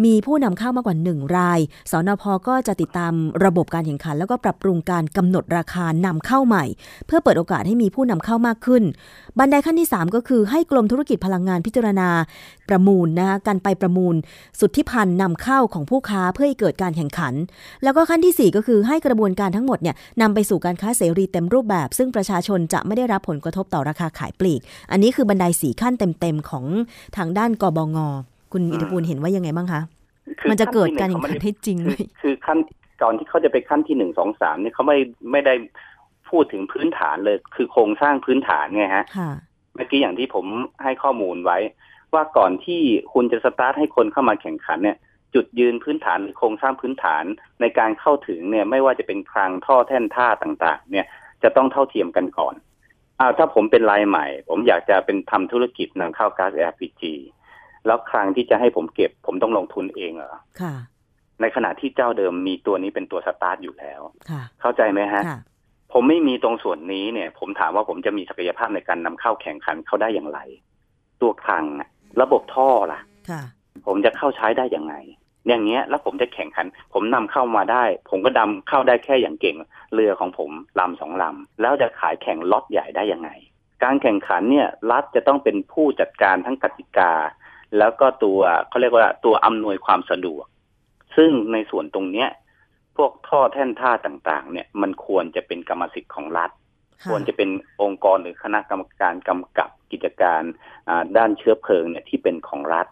S2: มีผู้นำเข้ามากกว่าหนึ่งราย สนพก็จะติดตามระบบการแข่งขัน แล้วก็ปรับปรุงการกำหนดราคานำเข้าใหม่ เพื่อเปิดโอกาสให้มีผู้นำเข้ามากขึ้น บันไดขั้นที่ 3 ก็คือให้กรมธุรกิจพลังงานพิจารณาประมูลนะคะการไปประมูล สุทธิพันธ์นำเข้าของผู้ค้าเพื่อให้เกิดการแข่งขัน แล้วก็ขั้นทีสี่4 ก็คือให้กระบวนการทั้งหมดเนี่ยนำไปสู่การค้าเสรีเต็มรูปแบบ ซึ่งประชาชนจะไม่ได้รับผลกระทบต่อราคาขายปลีก อันนี้คือบันไดสีขั้นเต็มๆของทางด้านกบง คุณอิทธิภูลเห็นว่ายังไงบ้างคะ
S3: คือ
S2: มันจะเกิดการ
S3: ขั้
S2: แข่ง
S3: นที่ห
S2: ขันให้จริงไหม
S3: คือคือขั้นก่อนที่เขาจะไปขั้นที่หนึ่งสองสามเนี่ยเขาไม่ไม่ได้พูดถึงพื้นฐานเลย คือโครงสร้างพื้นฐานไงฮะ
S2: ค่ะ
S3: เมื่อกี้อย่างที่ผมให้ข้อมูลไว้ ว่าก่อนที่คุณจะสตาร์ทให้คนเข้ามาแข่งขันเนี่ย จุดยืนพื้นฐานหรือโครงสร้างพื้นฐานในการเข้าถึงเนี่ยไม่ว่าจะเป็นคลังท่อแท่นท่าต่างๆ เนี่ยจะต้องเท่าเทียมกันก่อนอ้าวถ้าผมเป็นรายใหม่ ผมอยากจะเป็นทำธุรกิจนำเข้าก๊าซ LPG แล้วคลังที่จะให้ผมเก็บ ผมต้องลงทุนเองเหรอ
S2: ค่ะ
S3: ในขณะที่เจ้าเดิมมีตัวนี้เป็นตัวสตาร์ทอยู่แล้ว
S2: ค่ะ
S3: เข้าใจไหมฮะ
S2: ค่ะ
S3: ผมไม่มีตรงส่วนนี้เนี่ย ผมถามว่าผมจะมีศักยภาพในการนำเข้าแข่งขันเขาได้อย่างไร ตัวคลังอะระบบท่อล่ะ
S2: ค่ะ
S3: ผมจะเข้าใช้ได้อย่างไง อย่างเงี้ยแล้วผมจะแข่งขัน ผมนำเข้ามาได้ ผมก็ดำเข้าได้แค่อย่างเก่ง เรือของผมลำสองลำแล้วจะขายแข่งล็อตใหญ่ได้ยังไง การแข่งขันเนี่ยรัฐจะต้องเป็นผู้จัดการทั้งกติกา แล้วก็ตัวเขาเรียกว่าตัวอำนวยความสะดวก ซึ่งในส่วนตรงเนี้ยพวกท่อแท่นท่าต่างๆ เนี่ยมันควรจะเป็นกรรมสิทธิ์ของรัฐ ควรจะเป็นองค์กรหรือคณะกรรมการกำกับกิจการอ่าด้านเชื้อเพลิงเนี่ยที่เป็นของรัฐ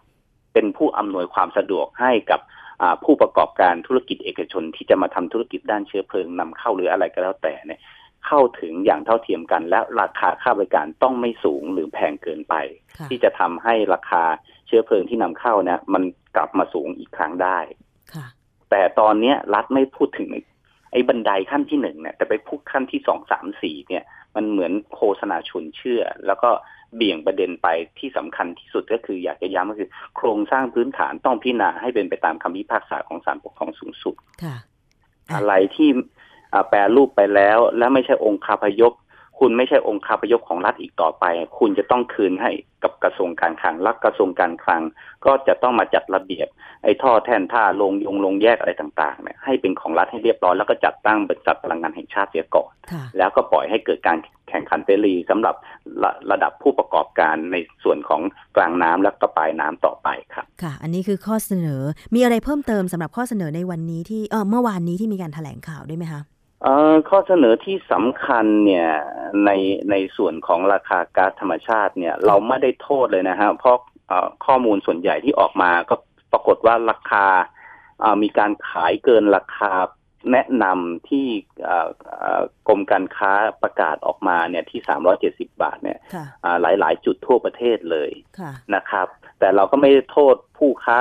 S3: เป็นผู้อำนวยความสะดวกให้กับอ่าผู้ประกอบการธุรกิจเอกชนที่จะมาทำธุรกิจด้านเชื้อเพลิงนำเข้าหรืออะไรก็แล้วแต่เนี่ยเข้าถึงอย่างเท่าเทียมกัน และราคาค่าบริการต้องไม่สูงหรือแพงเกินไป
S2: ค่ะ
S3: ที่จะทำให้ราคาเชื้อเพลิงที่นำเข้าเนี่ยมันกลับมาสูงอีกครั้งได้
S2: ค่ะ
S3: แต่ตอนเนี้ยรัฐไม่พูดถึงไอ้บันไดขั้นที่หนึ่งเนี่ยแต่ไปพูดขั้นที่สองสามสี่เนี่ย มันเหมือนโฆษณาชวนเชื่อ แล้วก็ เบี่ยงประเด็นไปที่สำคัญที่สุดก็คืออยากจะย้ำก็คือ โครงสร้างพื้นฐานต้องพิจารณาให้เป็นไปตามคำพิพากษาของศาลปกครองสูงสุด
S2: ค่ะอะ
S3: อะไรที่อ่าแปรรูปไปแล้วและไม่ใช่องค์คาพยพ คุณไม่ใช่องค์คาพยพของรัฐอีกต่อไป คุณจะต้องคืนให้กับกระทรวงการคลังและกระทรวงการคลัง ก็จะต้องมาจัดระเบียบ ไอ้ท่อแท่นท่าลงยงลงแยกอะไรต่างๆเนี่ยให้เป็นของรัฐให้เรียบร้อยแล้วก็จัดตั้งบริษัทพลังงานแห่งชาติเสียก่อน
S2: ค่ะ
S3: แล้วก็ปล่อยให้เกิดการแข่งขันเสรีสำหรับระระดับผู้ประกอบการในส่วนของกลางน้ำและก็ปลายน้ำต่อไปครับ
S2: ค่ะ อันนี้คือข้อเสนอมีอะไรเพิ่มเติมสำหรับข้อเสนอในวันนี้ที่เออเมื่อวานนี้ที่มีการแถลงข่าวด้วยไหมคะ
S3: เอ่อ ข้อเสนอที่สำคัญเนี่ยในในส่วนของราคาก๊าซธรรมชาติเนี่ย เราไม่ได้โทษเลยนะฮะเพราะเอ่อข้อมูลส่วนใหญ่ที่ออกมาก็ปรากฏว่าราคาเอ่อมีการขายเกินราคาแนะนำที่เอ่อเอ่อกรมการค้าประกาศออกมาเนี่ยที่ 370 บาทเนี่ย
S2: ค่ะ
S3: อ่าหลายๆจุดทั่วประเทศเลย
S2: ค่ะ
S3: นะครับ แต่เราก็ไม่ได้โทษผู้ค้า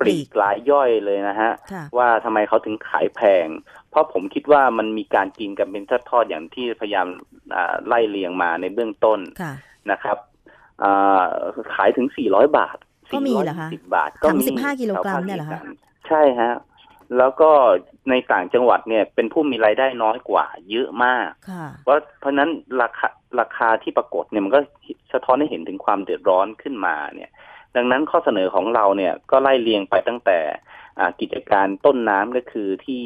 S3: ปลีกรายย่อยเลยนะฮะ
S2: ค่ะ
S3: ว่าทำไมเขาถึงขายแพง เพราะผมคิดว่ามันมีการกินกันเป็นทอดๆอย่างที่พยายามอ่าไล่เลียงมาในเบื้องต้น
S2: ค่ะ
S3: นะครับอ่าขายถึง 400 บาท
S2: ก็มีเหรอคะ
S3: 420บาท ก็
S2: ถัง
S3: มี
S2: 15กิโลกรัมเนี่ยเหรอคะ
S3: แถวภาคอีสานใช่ฮะแล้วก็ในต่างจังหวัดเนี่ยเป็นผู้มีรายได้น้อยกว่า เยอะมาก
S2: ค่ะ
S3: เพราะเพราะฉะนั้นราคาราคาที่ปรากฏเนี่ยมันก็สะท้อนให้เห็นถึงความเดือดร้อนขึ้นมาเนี่ย ดังนั้นข้อเสนอของเราเนี่ยก็ไล่เรียงไปตั้งแต่กิจการต้นน้ำก็คือที่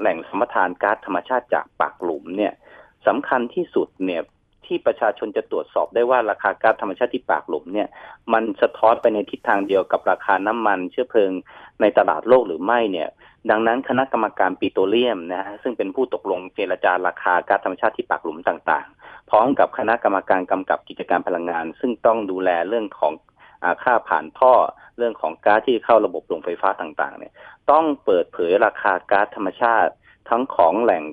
S3: แหล่งสมรทานก๊าซธรรมชาติจากปากหลุมเนี่ยสำคัญที่สุดเนี่ยที่ประชาชนจะตรวจสอบได้ว่าราคาก๊าซธรรมชาติที่ปากหลุมเนี่ยมันสะท้อนไปในทิศทางเดียวกับราคาน้ำมันเชื้อเพลิงในตลาดโลกหรือไม่เนี่ยดังนั้นคณะกรรมการปิโตรเลียมนะฮะซึ่งเป็นผู้ตกลงเจรจาราคาก๊าซธรรมชาติที่ปากหลุมต่างๆ พร้อมกับคณะกรรมการกำกับกิจการพลังงาน ซึ่งต้องดูแลเรื่องของ ค่าผ่านท่อเรื่องของก๊าซที่เข้าระบบโรงไฟฟ้าต่างๆ เนี่ย ต้องเปิดเผยราคาก๊าซธรรมชาติ ทั้งของแหล่ง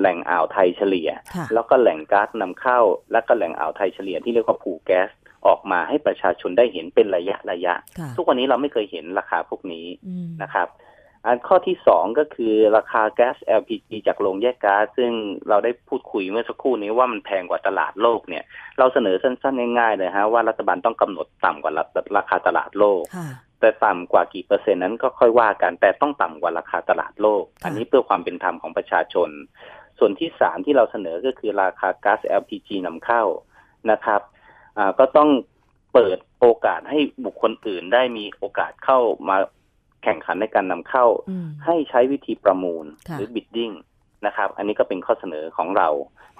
S3: แหล่งอ่าวไทยเฉลี่ย แล้วก็แหล่งก๊าซนำเข้า และก็แหล่งอ่าวไทยเฉลี่ยที่เรียกว่าผูแก๊สออกมาให้ประชาชนได้เห็นเป็นระยะระยะ ทุกวันนี้เราไม่เคยเห็นราคาพวกนี้นะครับ อันข้อที่สองก็คือราคาแก๊ส LPG จากโรงแยกก๊าซซึ่งเราได้พูดคุยเมื่อสักครู่นี้ว่ามันแพงกว่าตลาดโลกเนี่ย เราเสนอสั้นๆง่ายๆเลยฮะว่ารัฐบาลต้องกำหนดต่ำกว่าราคาตลาดโลก แต่ต่ำกว่ากี่เปอร์เซ็นต์นั้นก็ค่อยว่ากัน แต่ต้องต่ำกว่าราคาตลาดโลก อันนี้เพื่อความเป็นธรรมของประชาชน ส่วนที่สามที่เราเสนอก็คือราคาก๊าซ LPG นำเข้านะครับก็ต้องเปิดโอกาสให้บุคคลอื่นได้มีโอกาสเข้ามา แข่งขันในการนำเข้า ให้ใช้วิธีประมูลหรือบิดดิ้งนะครับ อันนี้ก็เป็นข้อเสนอของเรา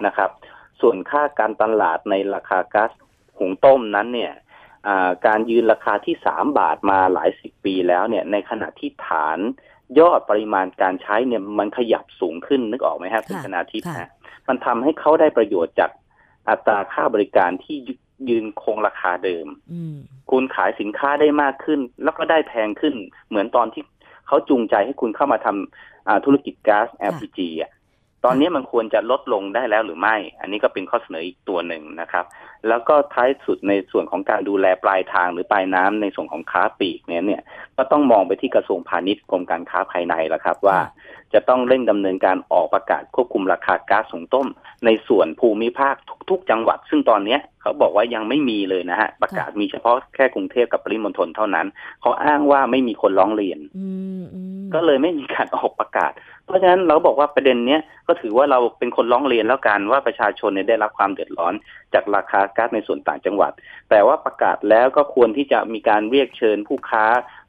S3: นะครับ ส่วนค่าการตลาดในราคาก๊าซหุงต้มนั้นเนี่ยการยืนราคาที่สามบาทมาหลายสิบปีแล้วเนี่ย ในขณะที่ฐานยอดปริมาณการใช้เนี่ยมันขยับสูงขึ้นนึกออกไหมครับคุณชนาทิพย์ฮะมันทำให้เขาได้ประโยชน์จากอัตราค่าบริการที่ ยืนคงราคาเดิมคุณขายสินค้าได้มากขึ้น แล้วก็ได้แพงขึ้น เหมือนตอนที่เขาจูงใจให้คุณเข้ามาทำธุรกิจก๊าซ LPG อะ ตอนนี้มันควรจะลดลงได้แล้วหรือไม่ อันนี้ก็เป็นข้อเสนออีกตัวหนึ่งนะครับ แล้วก็ท้ายสุดในส่วนของการดูแลปลายทางหรือปลายน้ำในส่วนของค้าปลีกเนี่ยเนี่ย ก็ต้องมองไปที่กระทรวงพาณิชย์กรมการค้าภายในแล้วครับ ว่าจะต้องเร่งดำเนินการออกประกาศควบคุมราคาก๊าซสูงต้ม ในส่วนภูมิภาคทุก ๆ จังหวัด ซึ่งตอนเนี้ยเขาบอกว่ายังไม่มีเลยนะฮะประกาศมีเฉพาะแค่กรุงเทพกับปริมณฑลเท่านั้นเขาอ้างว่าไม่มีคนร้องเรียนก็เลยไม่มีการออกประกาศ เพราะฉะนั้นเราบอกว่าประเด็นเนี้ยก็ถือว่าเราเป็นคนร้องเรียนแล้วกันว่าประชาชนเนี่ยได้รับความเดือดร้อน จากราคาก๊าซในส่วนต่างจังหวัด แต่ว่าประกาศแล้วก็ควรที่จะมีการเรียกเชิญผู้ค้า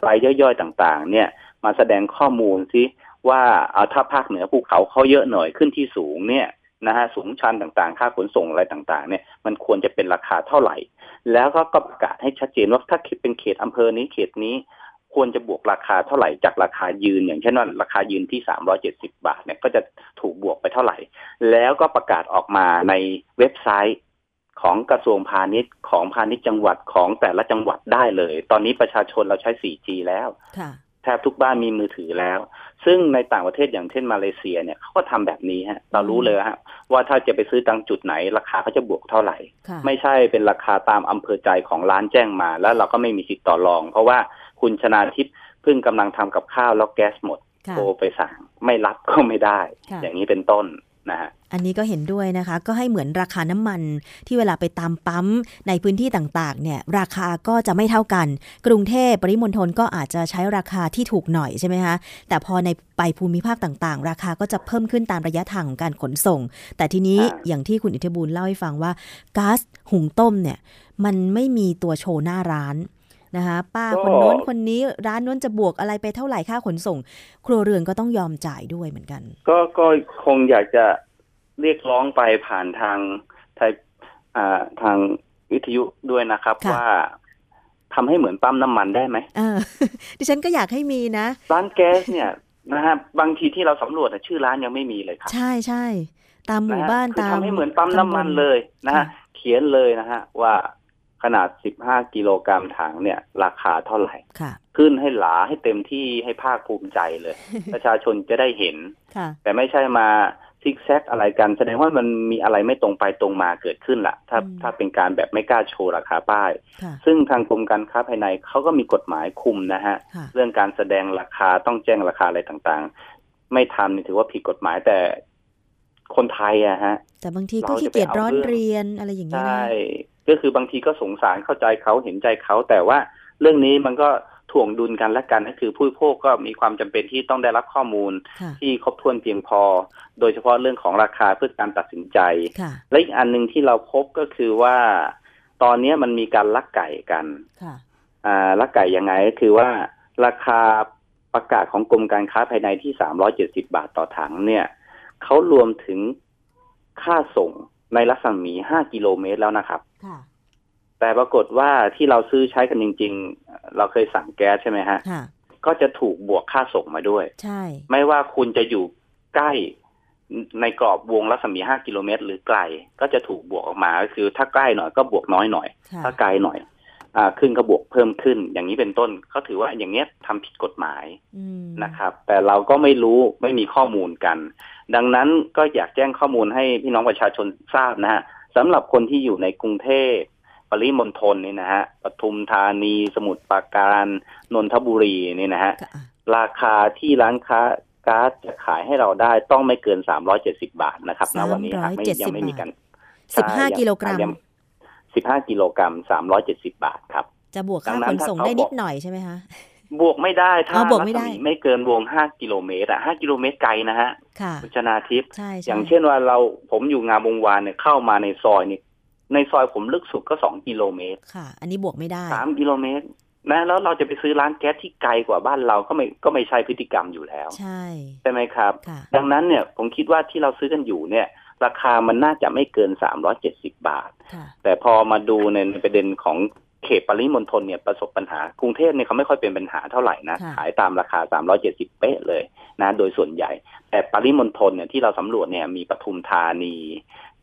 S3: รายย่อยๆต่างๆ เนี่ยมาแสดงข้อมูลซิว่าเอาถ้าภาคเหนือภูเขาเขาเยอะหน่อยขึ้นที่สูงเนี่ยนะฮะสูงชันต่างๆ ค่าขนส่งอะไรต่างๆ เนี่ยมันควรจะเป็นราคาเท่าไหร่ แล้วก็ก็ประกาศให้ชัดเจนว่าถ้าเป็นเขตอำเภอนี้เขตนี้ ควรจะบวกราคาเท่าไหร่จากราคายืน อย่างเช่นว่าราคายืนที่สามร้อเจ็ดสิบาทเนี่ยก็จะถูกบวกไปเท่าไหร่ แล้วก็ประกาศออกมาในเว็บไซต์ของกระทรวงพาณิชย์ของพาณิชย์จังหวัดของแต่ละจังหวัดได้เลย ตอนนี้ประชาชนเราใช้ 4G แล้ว ทบทุกบ้านมีมือถือแล้ว ซึ่งในต่างประเทศอย่างเช่นมาเลเซียเนี่ยเขาก็ทำแบบนี้ฮะ เรารู้เลยฮะว่าถ้าจะไปซื้อตังจุดไหน ราคาเขาจะบวกเท่าไหร่ ไม่ใช่เป็นราคาตามอำเภอใจของร้านแจ้งมา แล้วเราก็ไม่มีสิทธิ์ต่อรอง เพราะว่าคุณชนาทิพย์เพิ่งกำลังทำกับข้าวแล้วแก๊สหมดโทรไปสั่งไม่รับก็ไม่ได้ อย่างนี้เป็นต้น นะฮะ
S2: อันนี้ก็เห็นด้วยนะคะ ก็ให้เหมือนราคาน้ำมันที่เวลาไปตามปั๊มในพื้นที่ต่างๆ เนี่ยราคาก็จะไม่เท่ากัน กรุงเทพปริมณฑลก็อาจจะใช้ราคาที่ถูกหน่อยใช่ไหมคะแต่พอในไปภูมิภาคต่างๆ ราคาก็จะเพิ่มขึ้นตามระยะทางของการขนส่ง แต่ทีนี้อย่างที่คุณอิทธิบูลเล่าให้ฟังว่าก๊าซหุงต้มเนี่ยมันไม่มีตัวโชว์หน้าร้าน นะคะป้าคนโน้นคนนี้ร้านโน้นจะบวกอะไรไปเท่าไหร่ค่าขนส่ง ครัวเรือนก็ต้องยอมจ่ายด้วยเหมือนกัน
S3: ก็ก็คงอยากจะเรียกร้องไปผ่านทางไทยทางวิทยุด้วยนะครับว่าทำให้เหมือนปั๊มน้ำมันได้ไหม
S2: ดิฉันก็อยากให้มีนะ
S3: ร้านแก๊สเนี่ยนะฮะบางทีที่เราสำรวจชื่อร้านยังไม่มีเลยครับ
S2: ใช่ใช่ตามหมู่บ้านตาม
S3: ทำให้เหมือนปั๊มน้ำมันเลยนะฮะเขียนเลยนะฮะว่า ขนาด 15 กิโลกรัมถังเนี่ย ราคาเท่าไหร่ขึ้นให้หลาให้เต็มที่ให้ภาคภูมิใจเลย ประชาชนจะได้เห็น แต่ไม่ใช่มาซิกแซกอะไรกัน แสดงว่ามันมีอะไรไม่ตรงไปตรงมาเกิดขึ้นละถ้าถ้าเป็นการแบบไม่กล้าโชว์ราคาป้าย ซึ่งทางกรมการค้าภายในเขาก็มีกฎหมายคุมนะฮะ เรื่องการแสดงราคาต้องแจ้งราคาอะไรต่างๆ ไม่ทำนี่ถือว่าผิดกฎหมายแต่คนไทยอะฮะ
S2: แต่บางทีก็ขี้เกียจร้อนเรียนอะไรอย่างเงี้
S3: ยใช่ ก็คือบางทีก็สงสารเข้าใจเขาเห็นใจเขาแต่ว่าเรื่องนี้มันก็ถ่วงดุลกันและกันก็คือผู้พกก็มีความจำเป็นที่ต้องได้รับข้อมูลที่ครบถ้วนเพียงพอ โดยเฉพาะเรื่องของราคาเพื่อการตัดสินใจ และอีกอันหนึ่งที่เราพบก็คือว่า ตอนนี้มันมีการลักไก่กันลักไก่ยังไงก็คือว่าราคาประกาศของกรมการค้าภายในที่สามร้อยเจ็ดสิบาทต่อถังเนี่ยเขารวมถึงค่าส่งในรัศมี5กิโลเมตรแล้วนะครับ
S2: ค่ะ
S3: แต่ปรากฏว่าที่เราซื้อใช้กันจริง ๆ เราเคยสั่งแก๊สใช่ไหมฮะ
S2: ค่ะ
S3: ก็จะถูกบวกค่าส่งมาด้วย
S2: ใช่
S3: ไม่ว่าคุณจะอยู่ใกล้ในกรอบวงรัศมี5กิโลเมตร หรือไกล ก็จะถูกบวกออกมาก็คือ ถ้าใกล้หน่อยก็บวกน้อยหน่อย
S2: ค่ะ
S3: ถ้าไกลหน่อย อ่า ขึ้นก็บวกเพิ่มขึ้น อย่างนี้เป็นต้นเขาถือว่าอย่างเนี้ยทำผิดกฎหมาย
S2: อืม
S3: นะครับ แต่เราก็ไม่รู้ไม่มีข้อมูลกัน ดังนั้นก็อยากแจ้งข้อมูลให้พี่น้องประชาชนทราบนะฮะ สำหรับคนที่อยู่ในกรุงเทพปริมณฑลนี่นะฮะปทุมธานีสมุทรปราการนนทบุรีนี่นะฮะ
S2: ค่ะ
S3: ราคาที่ร้านค้าก๊าซจะขายให้เราได้ต้องไม่เกิน370บาทนะครับณวันนี้หากไม่
S2: 370
S3: ยังไม่มีกัน
S2: สิบห้ากิโลกรัม
S3: 15กิโลกรัม370บาทครับ
S2: จะบวก
S3: ดั
S2: ค่าง
S3: นั้
S2: ข
S3: น
S2: นส่ง
S3: ถ้าเขา
S2: ได้นิด
S3: บอก
S2: หน่อยใช่ไหมคะ
S3: บวกไม่ได้ถ้า
S2: อ๋อบวกไม่ได้
S3: รัศไม่เกินวง5กิโลเมตรอะ5กิโลเมตรไกลนะฮะ
S2: ค่ะ
S3: คุณชนาทิพย์
S2: ใช่ใช่
S3: อย่างเช่นว่าเราผมอยู่งามวงวานเนี่ยเข้ามาในซอยนี่ในซอยผมลึกสุดก็2กิโลเมตร
S2: ค่ะ อันนี้บวกไม่ได้
S3: 3กิโลเมตรนะแล้วเราจะไปซื้อร้านแก๊สที่ไกลกว่าบ้านเราก็ไม่ก็ไม่ใช่พฤติกรรมอยู่แล้ว
S2: ใช่
S3: ใช่ไหมครับ
S2: ค่ะ
S3: ดังนั้นเนี่ยผมคิดว่าที่เราซื้อกันอยู่เนี่ย ราคามันน่าจะไม่เกิน370บาท
S2: ค่ะ
S3: แต่พอมาดูในประเด็นของ เขตปริมณฑลเนี่ยประสบปัญหากรุงเทพเนี่ยเขาไม่ค่อยเป็นปัญหาเท่าไหร่นะ
S2: ค่ะ
S3: ขายตามราคา 370 เป๊ะเลยนะโดยส่วนใหญ่ แต่ปริมณฑลเนี่ยที่เราสำรวจเนี่ยมีปทุมธานี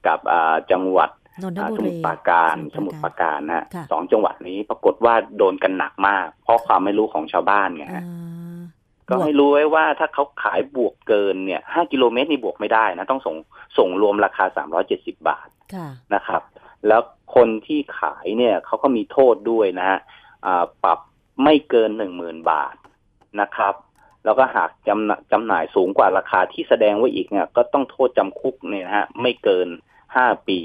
S3: กับอ่าจังหวัด
S2: นนท
S3: อ่า
S2: บุ
S3: สมุ
S2: รี
S3: ทรปราการส
S2: สมุ
S3: มุ
S2: ท
S3: ท
S2: ร
S3: ร
S2: ป
S3: ป
S2: รา
S3: รา
S2: การ
S3: การนะฮะ
S2: ค่ะ
S3: สองจังหวัดนี้ปรากฏว่าโดนกันหนักมาก เพราะความไม่รู้ของชาวบ้านไง
S2: อ่า
S3: ฮะก็ให้รู้ไว้ว่าถ้าเขาขายบวกเกินเนี่ย5กิโลเมตรนี่บวกไม่ได้นะ ต้องส่งส่งรวมราคา370บาท
S2: ค่ะ
S3: นะครับ แล้ว คนที่ขายเนี่ยเขาก็มีโทษด้วยนะฮะปรับไม่เกิน10,000บาทนะครับ แล้วก็หากจำหน่าจำหน่ายสูงกว่าราคาที่แสดงไว้อีกเนี่ย ก็ต้องโทษจำคุกเนี่ยนะฮะไม่เกิน5ปี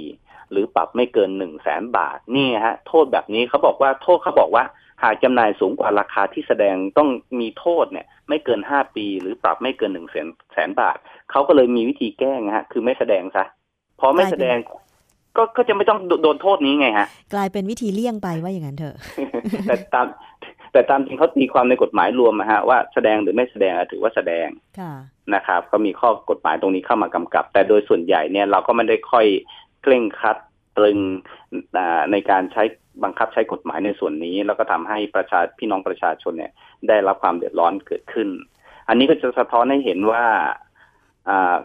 S3: หรือปรับไม่เกิน1 0 0 0 0แสนบาทนี่ฮะ โทษแบบนี้เขาบอกว่าโทษเขาบอกว่า หากจำหน่ายสูงกว่าราคาที่แสดงต้องมีโทษเนี่ย ไม่เกินห้าปี หรือปรับไม่เกินหนึ่งแสนแสนบาทเขาก็เลยมีวิธีแก้งฮะ คือไม่แสดงซะพอไม่แสดง ก็ก็จะไม่ต้องโดโดนโทษนี้ไงฮะ
S2: กลายเป็นวิธีเลี่ยงไปว่าอย่างนั้นเถอะ
S3: แต่ตามแต่ตามจริงเขาตีความในกฎหมายรวมนะฮะว่าแสดงหรือไม่แสดงถือว่าแสดง
S2: ค่ะ
S3: นะครับ ก็มีข้อกฎหมายตรงนี้เข้ามากำกับ แต่โดยส่วนใหญ่เนี่ยเราก็ไม่ได้ค่อยเคร่งครัดตรึงอ่าในการใช้บังคับใช้กฎหมายในส่วนนี้ แล้วก็ทำให้ประชาพี่น้องประชาชนเนี่ย ได้รับความเดือดร้อนเกิดขึ้น อันนี้ก็จะสะท้อนให้เห็นว่าอ่า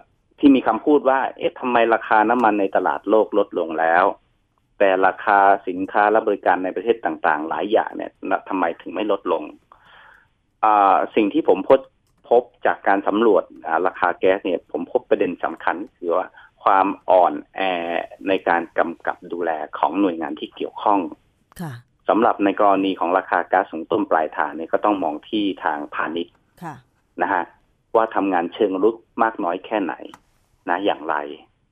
S3: ที่มีคำพูดว่า เอ๊ะทำไมราคาน้ำมันในตลาดโลกลดลงแล้ว แต่ราคาสินค้าและบริการในประเทศต่างๆ หลายอย่างเนี่ยทำไมถึงไม่ลดลงอ่าสิ่งที่ผมพบพบจากการสำรวจอ่าราคาแก๊สเนี่ย ผมพบประเด็นสำคัญคือว่าความอ่อนแอในการกำกับดูแลของหน่วยงานที่เกี่ยวข้อง
S2: ค่ะ
S3: สำหรับในกรณีของราคาก๊าซสูงต้นปลายทางเนี่ยก็ต้องมองที่ทางพาณิชย์
S2: ค่ะ
S3: นะฮะว่าทำงานเชิงรุกมากน้อยแค่ไหน นะอย่างไร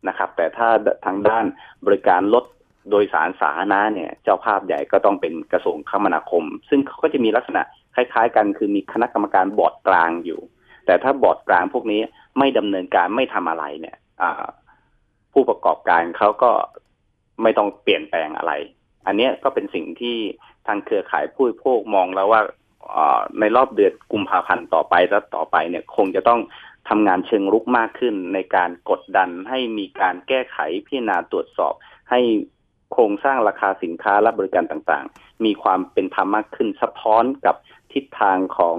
S3: นะครับ แต่ถ้าทางด้านบริการรถโดยสารสาธารณะเนี่ย เจ้าภาพใหญ่ก็ต้องเป็นกระทรวงคมนาคม ซึ่งเขาก็จะมีลักษณะคล้าย ๆ กันคือมีคณะกรรมการบอร์ดกลางอยู่ แต่ถ้าบอร์ดกลางพวกนี้ไม่ดำเนินการไม่ทำอะไรเนี่ยผู้ประกอบการเขาก็ไม่ต้องเปลี่ยนแปลงอะไร อันนี้ก็เป็นสิ่งที่ทางเครือข่ายผู้บริโภคมองแล้วว่าในรอบเดือนกุมภาพันธ์ต่อไปแล้วต่อไปเนี่ย คงจะต้อง ทำงานเชิงรุกมากขึ้นในการกดดันให้มีการแก้ไขพิจารณาตรวจสอบ ให้โครงสร้างราคาสินค้าและบริการต่างๆ มีความเป็นธรรมมากขึ้น สะท้อนกับทิศทางของ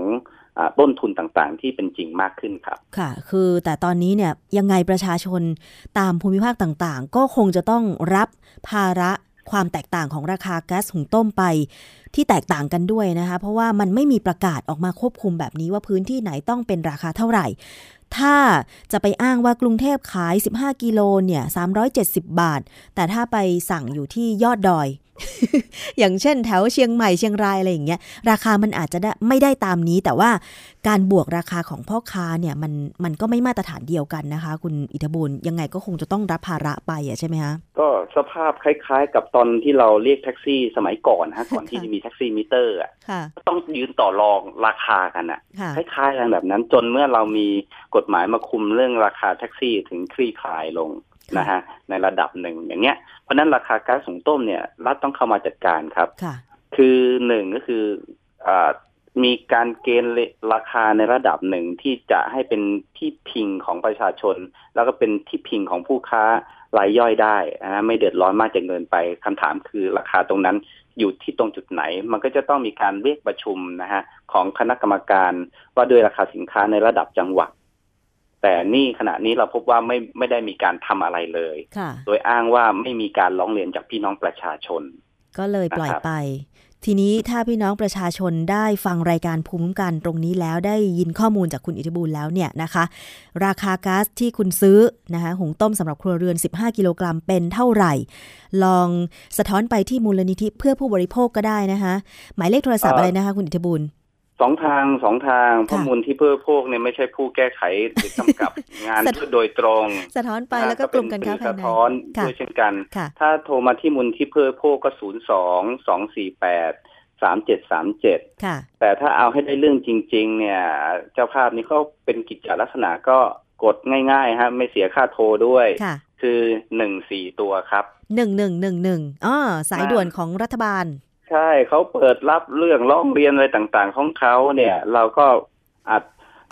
S3: ต้นทุนต่างๆ ที่เป็นจริงมากขึ้นครับ
S2: ค่ะ คือแต่ตอนนี้เนี่ยยังไงประชาชนตามภูมิภาคต่างๆ ก็คงจะต้องรับภาระ ความแตกต่างของราคาแก๊สหุงต้มไป ที่แตกต่างกันด้วยนะคะ เพราะว่ามันไม่มีประกาศออกมาควบคุมแบบนี้ว่าพื้นที่ไหนต้องเป็นราคาเท่าไหร่ ถ้าจะไปอ้างว่ากรุงเทพขาย 15 กิโลเนี่ย370 บาท แต่ถ้าไปสั่งอยู่ที่ยอดดอย อย่างเช่นแถวเชียงใหม่เชียงรายอะไรอย่างเงี้ยราคามันอาจจะได้ไม่ได้ตามนี้ แต่ว่าการบวกราคาของพ่อค้าเนี่ยมันมันก็ไม่มาตรฐานเดียวกันนะคะ คุณอิทธบุญยังไงก็คงจะต้องรับภาระไปอะใช่ไหมคะ
S3: ก็สภาพคล้ายๆ กับตอนที่เราเรียกแท็กซี่สมัยก่อนฮะก่อนที่
S2: ค่ะ
S3: จะมีแท็กซี่มิเตอร์อะ
S2: ค่ะ
S3: ต้องยืนต่อรองราคากันอะ
S2: ค่ะ
S3: คล้ายๆกันแบบนั้นจนเมื่อเรามีกฎหมายมาคุมเรื่องราคาแท็กซี่ถึงคลี่คลายลง
S2: ค่ะ
S3: นะฮะในระดับหนึ่งอย่างเงี้ยเพราะฉะนั้นราคาก๊าซสูงต้มเนี่ยรัฐต้องเข้ามาจัดการครับ
S2: ค่ะ
S3: คือหนึ่งก็คืออามีการเกณฑ์ราคาในระดับหนึ่งที่จะให้เป็นที่พิงของประชาชน แล้วก็เป็นที่พิงของผู้ค้ารายย่อยได้นะไม่เดือดร้อนมากจนเกินไปคำถามคือราคาตรงนั้นอยู่ที่ตรงจุดไหน มันก็จะต้องมีการเรียกประชุมนะฮะของคณะกรรมการว่าด้วยราคาสินค้าในระดับจังหวัด แต่นี่ขณะนี้เราพบว่าไม่ไม่ได้มีการทำอะไรเลย
S2: ค่ะ
S3: โดยอ้างว่าไม่มีการร้องเรียนจากพี่น้องประชาชน
S2: ก็เลยปล่อย
S3: นะครับ
S2: ไป ทีนี้ถ้าพี่น้องประชาชนได้ฟังรายการภูมิคุ้มกันตรงนี้แล้วได้ยินข้อมูลจากคุณอิทธิบูลแล้วเนี่ยนะคะ ราคาก๊าซที่คุณซื้อนะคะหุงต้มสำหรับครัวเรือน 15 กิโลกรัมเป็นเท่าไหร่ ลองสะท้อนไปที่มูลนิธิเพื่อผู้บริโภคก็ได้นะคะ หมายเลขโทรศัพท์อะไรนะคะ คุณอิทธิบูล
S3: สองทางสองทางข้อ
S2: ค่ะ
S3: มูลที่เพื่อพวกเนี่ยไม่ใช่ผู้แก้ไขหรือกำกับงาน
S2: สะท้อน
S3: โดยตรง
S2: สะท้อนไปแล้วก็กลุ่มการค้าภาย
S3: สะ
S2: ใน
S3: ท้อน
S2: ค่ะ
S3: ด้วยเช่นกัน
S2: ค่ะ
S3: ถ้าโทรมาที่มูลที่เพื่อพวกก็ศูนย์สองสองสี่แปดสามเจ็ดสามเจ็ด
S2: ค่ะ
S3: แต่ถ้าเอาให้ได้เรื่องจริง ๆ เนี่ย เจ้าภาพนี้เขาเป็นกิจจลักษณะก็กดง่ายๆฮะไม่เสียค่าโทรด้วย
S2: ค่ะ
S3: คือหนึ่งสี่ตัวครับ
S2: หนึ่งหนึ่งหนึ่งหนึ่งอ๋อสายด่วนของรัฐบาล
S3: ใช่เขาเปิดรับเรื่องร้องเรียนอะไรต่างๆ ของเขาเนี่ย เราก็อาจ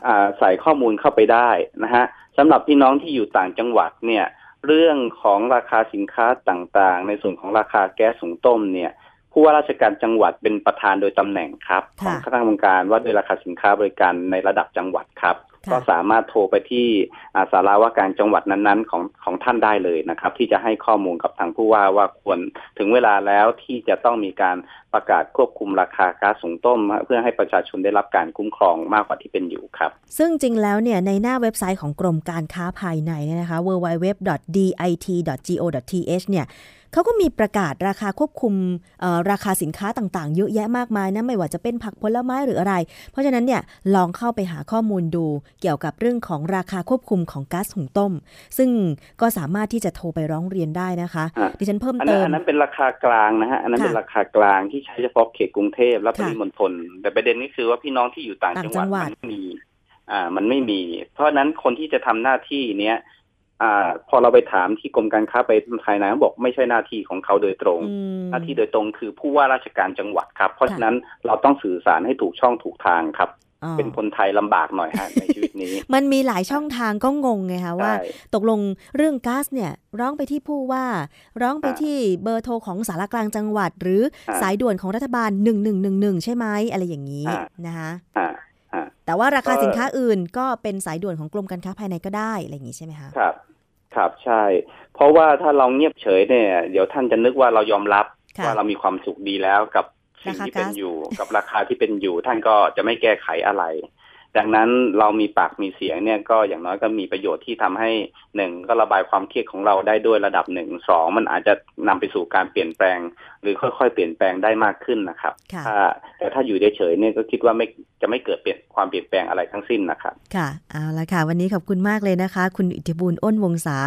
S3: อ่าใส่ข้อมูลเข้าไปได้นะฮะสำหรับพี่น้องที่อยู่ต่างจังหวัดเนี่ย เรื่องของราคาสินค้าต่างๆ ในส่วนของราคาแก๊สหุงต้มเนี่ยผู้ว่าราชการจังหวัดเป็นประธานโดยตำแหน่งครับข
S2: ค่ะ
S3: องคณะกรรมการว่าด้วยราคาสินค้าบริการในระดับจังหวัดครับ
S2: ค่ะ
S3: ก็สามารถโทรไปที่อ่าสาราว่าการจังหวัดนั้นๆของของท่านได้เลยนะครับ ที่จะให้ข้อมูลกับทางผู้ว่าว่าควรถึงเวลาแล้วที่จะต้องมีการประกาศควบคุมราคาก๊าซหุงต้ม เพื่อให้ประชาชนได้รับการคุ้มครองมากกว่าที่เป็นอยู่ครับ
S2: ซึ่งจริงแล้วเนี่ยในหน้าเว็บไซต์ของกรมการค้าภายในเนี่ยนะคะ www.dit.go.th เนี่ย เขาก็มีประกาศราคาควบคุมเอ่อราคาสินค้าต่างๆ เยอะแยะมากมายนะไม่ว่าจะเป็นผักผลไม้หรืออะไร เพราะฉะนั้นเนี่ยลองเข้าไปหาข้อมูลดูเกี่ยวกับเรื่องของราคาควบคุมของก๊าซหุงต้ม ซึ่งก็สามารถที่จะโทรไปร้องเรียนได้นะคะ
S3: อะ
S2: ดิฉันเพิ่ม
S3: อัน
S2: เติ
S3: นั้น
S2: ม
S3: อันนั้นเป็นราคากลางนะฮะอันนั้น
S2: ค่ะ
S3: เป็นราคากลางที่ใช้เฉพาะเขตกรุงเทพและป
S2: ค่ะ
S3: ริมณฑลแต่ประเด็นก็คือว่าพี่น้องที่อยู่ต่าง
S2: ต่าง
S3: จังหวัด
S2: จังหวัด
S3: มันไม่มีอ่ามันไม่มี เพราะฉะนั้นคนที่จะทำหน้าที่เนี้ย อ่า พอเราไปถามที่กรมการค้าไปภายในเขาบอกไม่ใช่หน้าที่ของเขาโดยตรง
S2: อืม
S3: หน้าที่โดยตรงคือผู้ว่าราชการจังหวัดครับ เพราะ
S2: ค่ะ
S3: ฉะนั้นเราต้องสื่อสารให้ถูกช่องถูกทางครับ
S2: อ๋อ
S3: เป็นคนไทยลำบากหน่อยฮะในชีวิตนี้
S2: มันมีหลายช่องทางก็งงไงคะว่า
S3: ใช่
S2: ตกลงเรื่องก๊าซเนี่ยร้องไปที่ผู้ว่า ร้องไป
S3: อ่า
S2: ที่เบอร์โทรของสารกลางจังหวัด หรือ
S3: อ่า
S2: สายด่วนของรัฐบาล 1111 ใช่ไหมอะไรอย่างนี้
S3: อ่า
S2: นะคะ
S3: อ่าอ่า
S2: แต่ว่าราคา
S3: ก็
S2: สินค้าอื่นก็เป็นสายด่วนของกรมการค้าภายในก็ได้อะไรอย่างนี้ใช่ไหมคะ
S3: ครับ ครับใช่ เพราะว่าถ้าเราเงียบเฉยเนี่ย เดี๋ยวท่านจะนึกว่าเรายอมรับ
S2: ค่ะ
S3: ว่าเรามีความสุขดีแล้วกับสิ่งที่เป็น
S2: ราคาก๊าซ
S3: อยู่ กับราคาที่เป็นอยู่ ท่านก็จะไม่แก้ไขอะไร ดังนั้นเรามีปากมีเสียงเนี่ยก็อย่างน้อยก็มีประโยชน์ที่ทำให้หนึ่งก็ระบายความเครียดของเราได้ด้วยระดับหนึ่งสองมันอาจจะนำไปสู่การเปลี่ยนแปลง หรือค่อยๆ เปลี่ยนแปลงได้มากขึ้นนะครับ
S2: ค่ะ
S3: ถ้าแต่ถ้าอยู่เฉยๆเนี่ยก็คิดว่าไม่จะไม่เกิดเปลี่ยนความเปลี่ยนแปลงอะไรทั้งสิ้นนะครับ
S2: ค่ะเอาละค่ะ วันนี้ขอบคุณมากเลยนะคะ คุณอิทธิบูลอ้นวงศา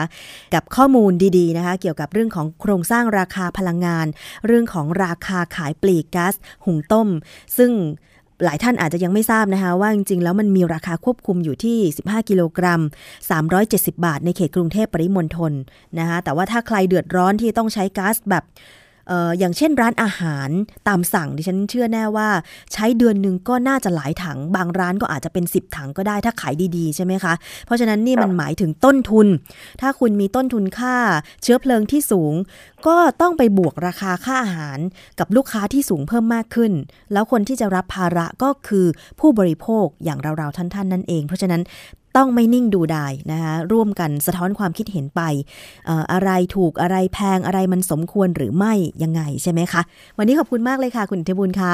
S2: กับข้อมูลดีๆนะคะ เกี่ยวกับเรื่องของโครงสร้างราคาพลังงาน เรื่องของราคาขายปลีกก๊าซหุงต้ม ซึ่ง หลายท่านอาจจะยังไม่ทราบนะคะ ว่าจริงๆ แล้วมันมีราคาควบคุมอยู่ที่ 15 กิโลกรัม 370 บาท ในเขตกรุงเทพปริมณฑลนะคะแต่ว่าถ้าใครเดือดร้อนที่ต้องใช้ก๊าซแบบ อย่างเช่นร้านอาหารตามสั่งดิฉันเชื่อแน่ว่า ใช้เดือนหนึ่งก็น่าจะหลายถัง บางร้านก็อาจจะเป็น 10 ถังก็ได้ถ้าขายดีๆ ใช่ไหมคะ เพราะฉะนั้นนี่มันหมายถึงต้นทุน ถ้าคุณมีต้นทุนค่าเชื้อเพลิงที่สูง ก็ต้องไปบวกราคาค่าอาหารกับลูกค้าที่สูงเพิ่มมากขึ้น แล้วคนที่จะรับภาระก็คือผู้บริโภคอย่างเราๆท่านๆนั่นเอง เพราะฉะนั้น ต้องไม่นิ่งดูดายนะคะร่วมกันสะท้อนความคิดเห็นไปเอ่ออะไรถูกอะไรแพงอะไรมันสมควรหรือไม่ยังไงใช่ไหมคะ วันนี้ขอบคุณมากเลยค่ะ คุณอิทธิบุญคะ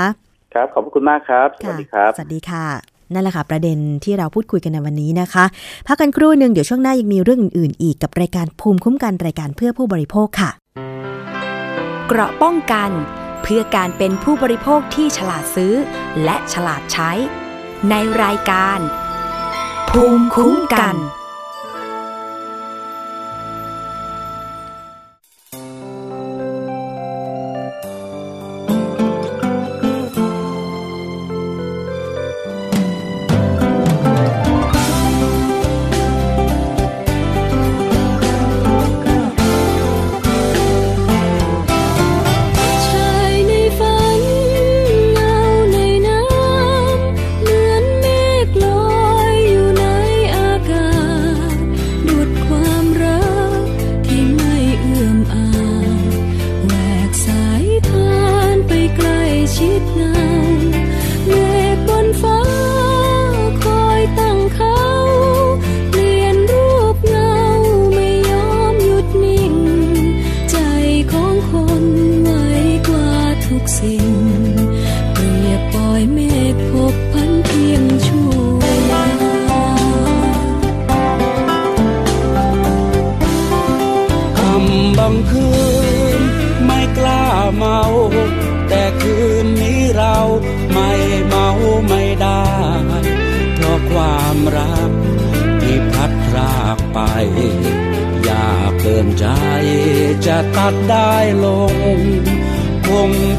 S3: ครับ ขอบพระคุณมากครับสวัสดีครับ
S2: สวัสดีค่ะนั่นแหละค่ะ ประเด็นที่เราพูดคุยกันในวันนี้นะคะ พักกันครู่หนึ่งเดี๋ยวช่วงหน้ายังมีเรื่องอื่น ๆ อีกกับรายการภูมิคุ้มกันรายการเพื่อผู้บริโภคค่ะ
S4: เกราะป้องกันเพื่อการเป็นผู้บริโภคที่ฉลาดซื้อ และฉลาดใช้ ในรายการ ภูมิคุ้มกัน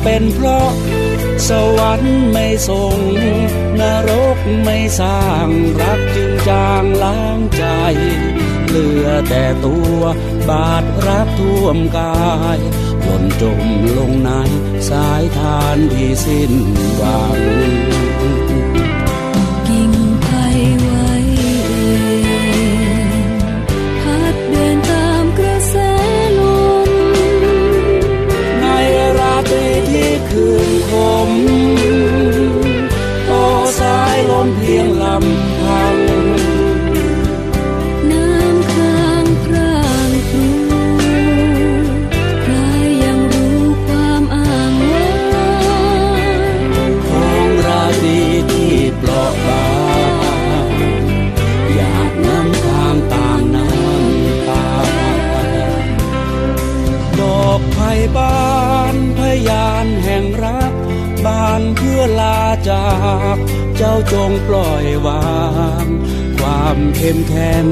S5: เป็นเพ
S6: ราะ สวรรค์ไม่ส่งนรกไม่สร้างรักจึงจางล้างใจ เหลือแต่ตัวบาดรักท่วมกายหล่นจมลงในสายทานที่สิ้นหวัง คืนคมโอสายลมเพียงลำ จาก เจ้าจงปล่อยวาง ความเข้มแข็ง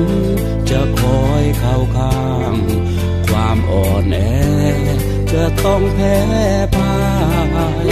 S6: จะคอยเข้าข้าง ความอ่อนแอจะต้องแพ้พ่าย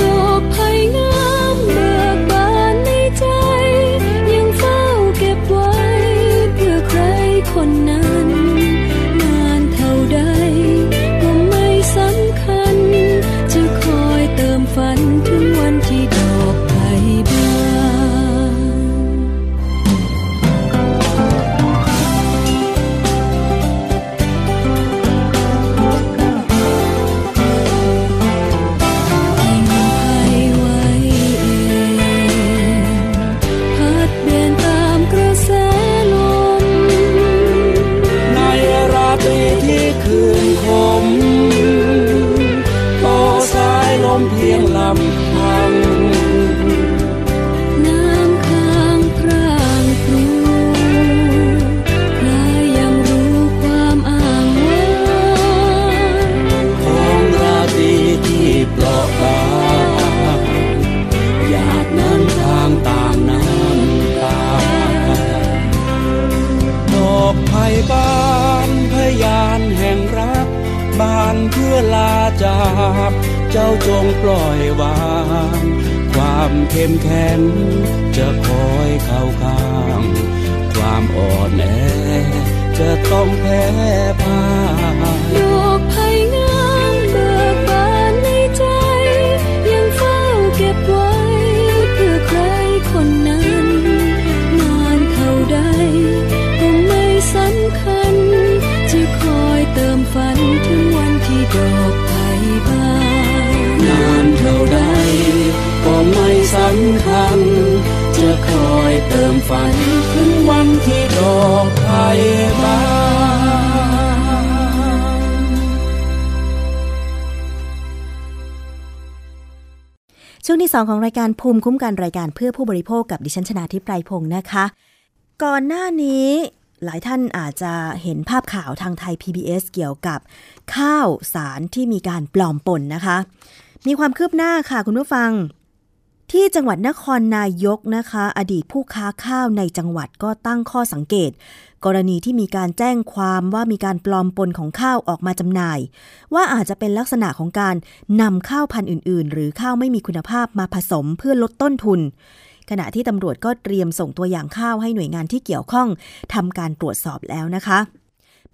S2: ภูมิคุ้มกันรายการเพื่อผู้บริโภคกับดิฉันชนาทิพไพรพงศ์นะคะ ก่อนหน้านี้หลายท่านอาจจะเห็นภาพข่าวทางไทย PBS เกี่ยวกับข้าวสารที่มีการปลอมปนนะคะ มีความคืบหน้าค่ะคุณผู้ฟัง ที่จังหวัดนครนายกนะคะ อดีตผู้ค้าข้าวในจังหวัดก็ตั้งข้อสังเกต กรณีที่มีการแจ้งความว่ามีการปลอมปนของข้าวออกมาจำหน่าย ว่าอาจจะเป็นลักษณะของการนำข้าวพันธุ์อื่น ๆ หรือข้าวไม่มีคุณภาพมาผสมเพื่อลดต้นทุน ขณะที่ตำรวจก็เตรียมส่งตัวอย่างข้าวให้หน่วยงานที่เกี่ยวข้องทำการตรวจสอบแล้วนะคะ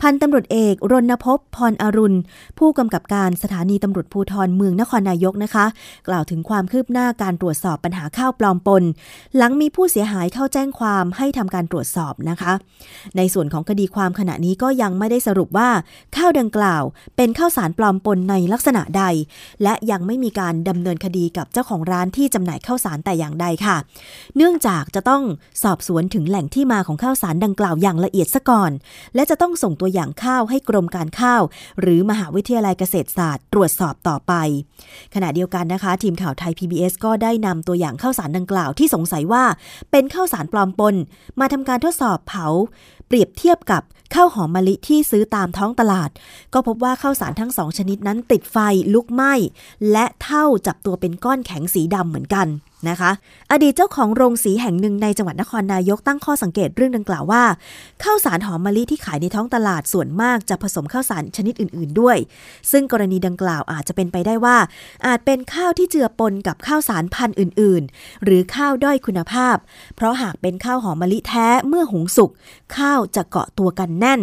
S2: พันตำรวจเอกรณพพพรอรุณ ผู้กำกับการสถานีตำรวจภูธรเมืองนครนายกนะคะ กล่าวถึงความคืบหน้าการตรวจสอบปัญหาข้าวปลอมปน หลังมีผู้เสียหายเข้าแจ้งความให้ทำการตรวจสอบนะคะ ในส่วนของคดีความขณะนี้ก็ยังไม่ได้สรุปว่าข้าวดังกล่าว เป็นข้าวสารปลอมปนในลักษณะใด และยังไม่มีการดำเนินคดีกับเจ้าของร้านที่จำหน่ายข้าวสารแต่อย่างใดค่ะ เนื่องจากจะต้องสอบสวนถึงแหล่งที่มาของข้าวสารดังกล่าวอย่างละเอียดซะก่อน และจะต้องส่งตัวอย่างข้าวให้กรมการข้าว หรือมหาวิทยาลัยเกษตรศาสตร์ ตรวจสอบต่อไป ขณะเดียวกันนะคะ ทีมข่าวไทย PBS ก็ได้นำตัวอย่างข้าวสารดังกล่าวที่สงสัยว่า เป็นข้าวสารปลอมปน มาทำการทดสอบเผา เปรียบเทียบกับข้าวหอมมะลิที่ซื้อตามท้องตลาด ก็พบว่าข้าวสารทั้งสองชนิดนั้นติดไฟลุกไหม้และเท่าจับตัวเป็นก้อนแข็งสีดำเหมือนกัน นะคะ อดีตเจ้าของโรงสีแห่งหนึ่งในจังหวัดนครนายกตั้งข้อสังเกตเรื่องดังกล่าวว่าข้าวสารหอมมะลิที่ขายในท้องตลาดส่วนมากจะผสมข้าวสารชนิดอื่น ๆ ด้วย ซึ่งกรณีดังกล่าวอาจจะเป็นไปได้ว่า อาจเป็นข้าวที่เจือปนกับข้าวสารพันธุ์อื่น ๆ หรือข้าวด้อยคุณภาพ เพราะหากเป็นข้าวหอมมะลิแท้เมื่อหุงสุกข้าวจะเกาะตัวกันแน่น